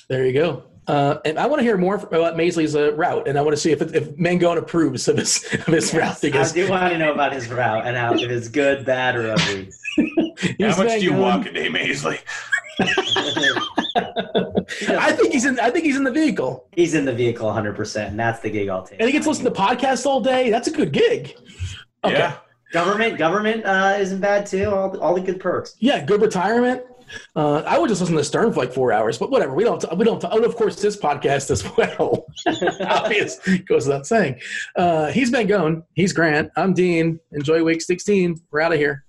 There you go. Uh, and I want to hear more about Maisley's uh, route, and I want to see if if Mangone approves of his of his route Because... I because do want to know about his route and how if it's good, bad, or ugly. How much do you walk a day, Maisley? I think he's in. I think he's in the vehicle, He's in the vehicle 100, percent and that's the gig I'll take. and he gets to listen to podcasts all day. That's a good gig. Okay. Yeah. Government, government uh, isn't bad too. All all the good perks. Yeah, good retirement. Uh, I would just listen to Stern for like four hours, but whatever. We don't. We don't. And of course, this podcast as well. Obvious goes without saying. Uh, he's been going. He's Grant. I'm Dean. Enjoy week 16. We're out of here.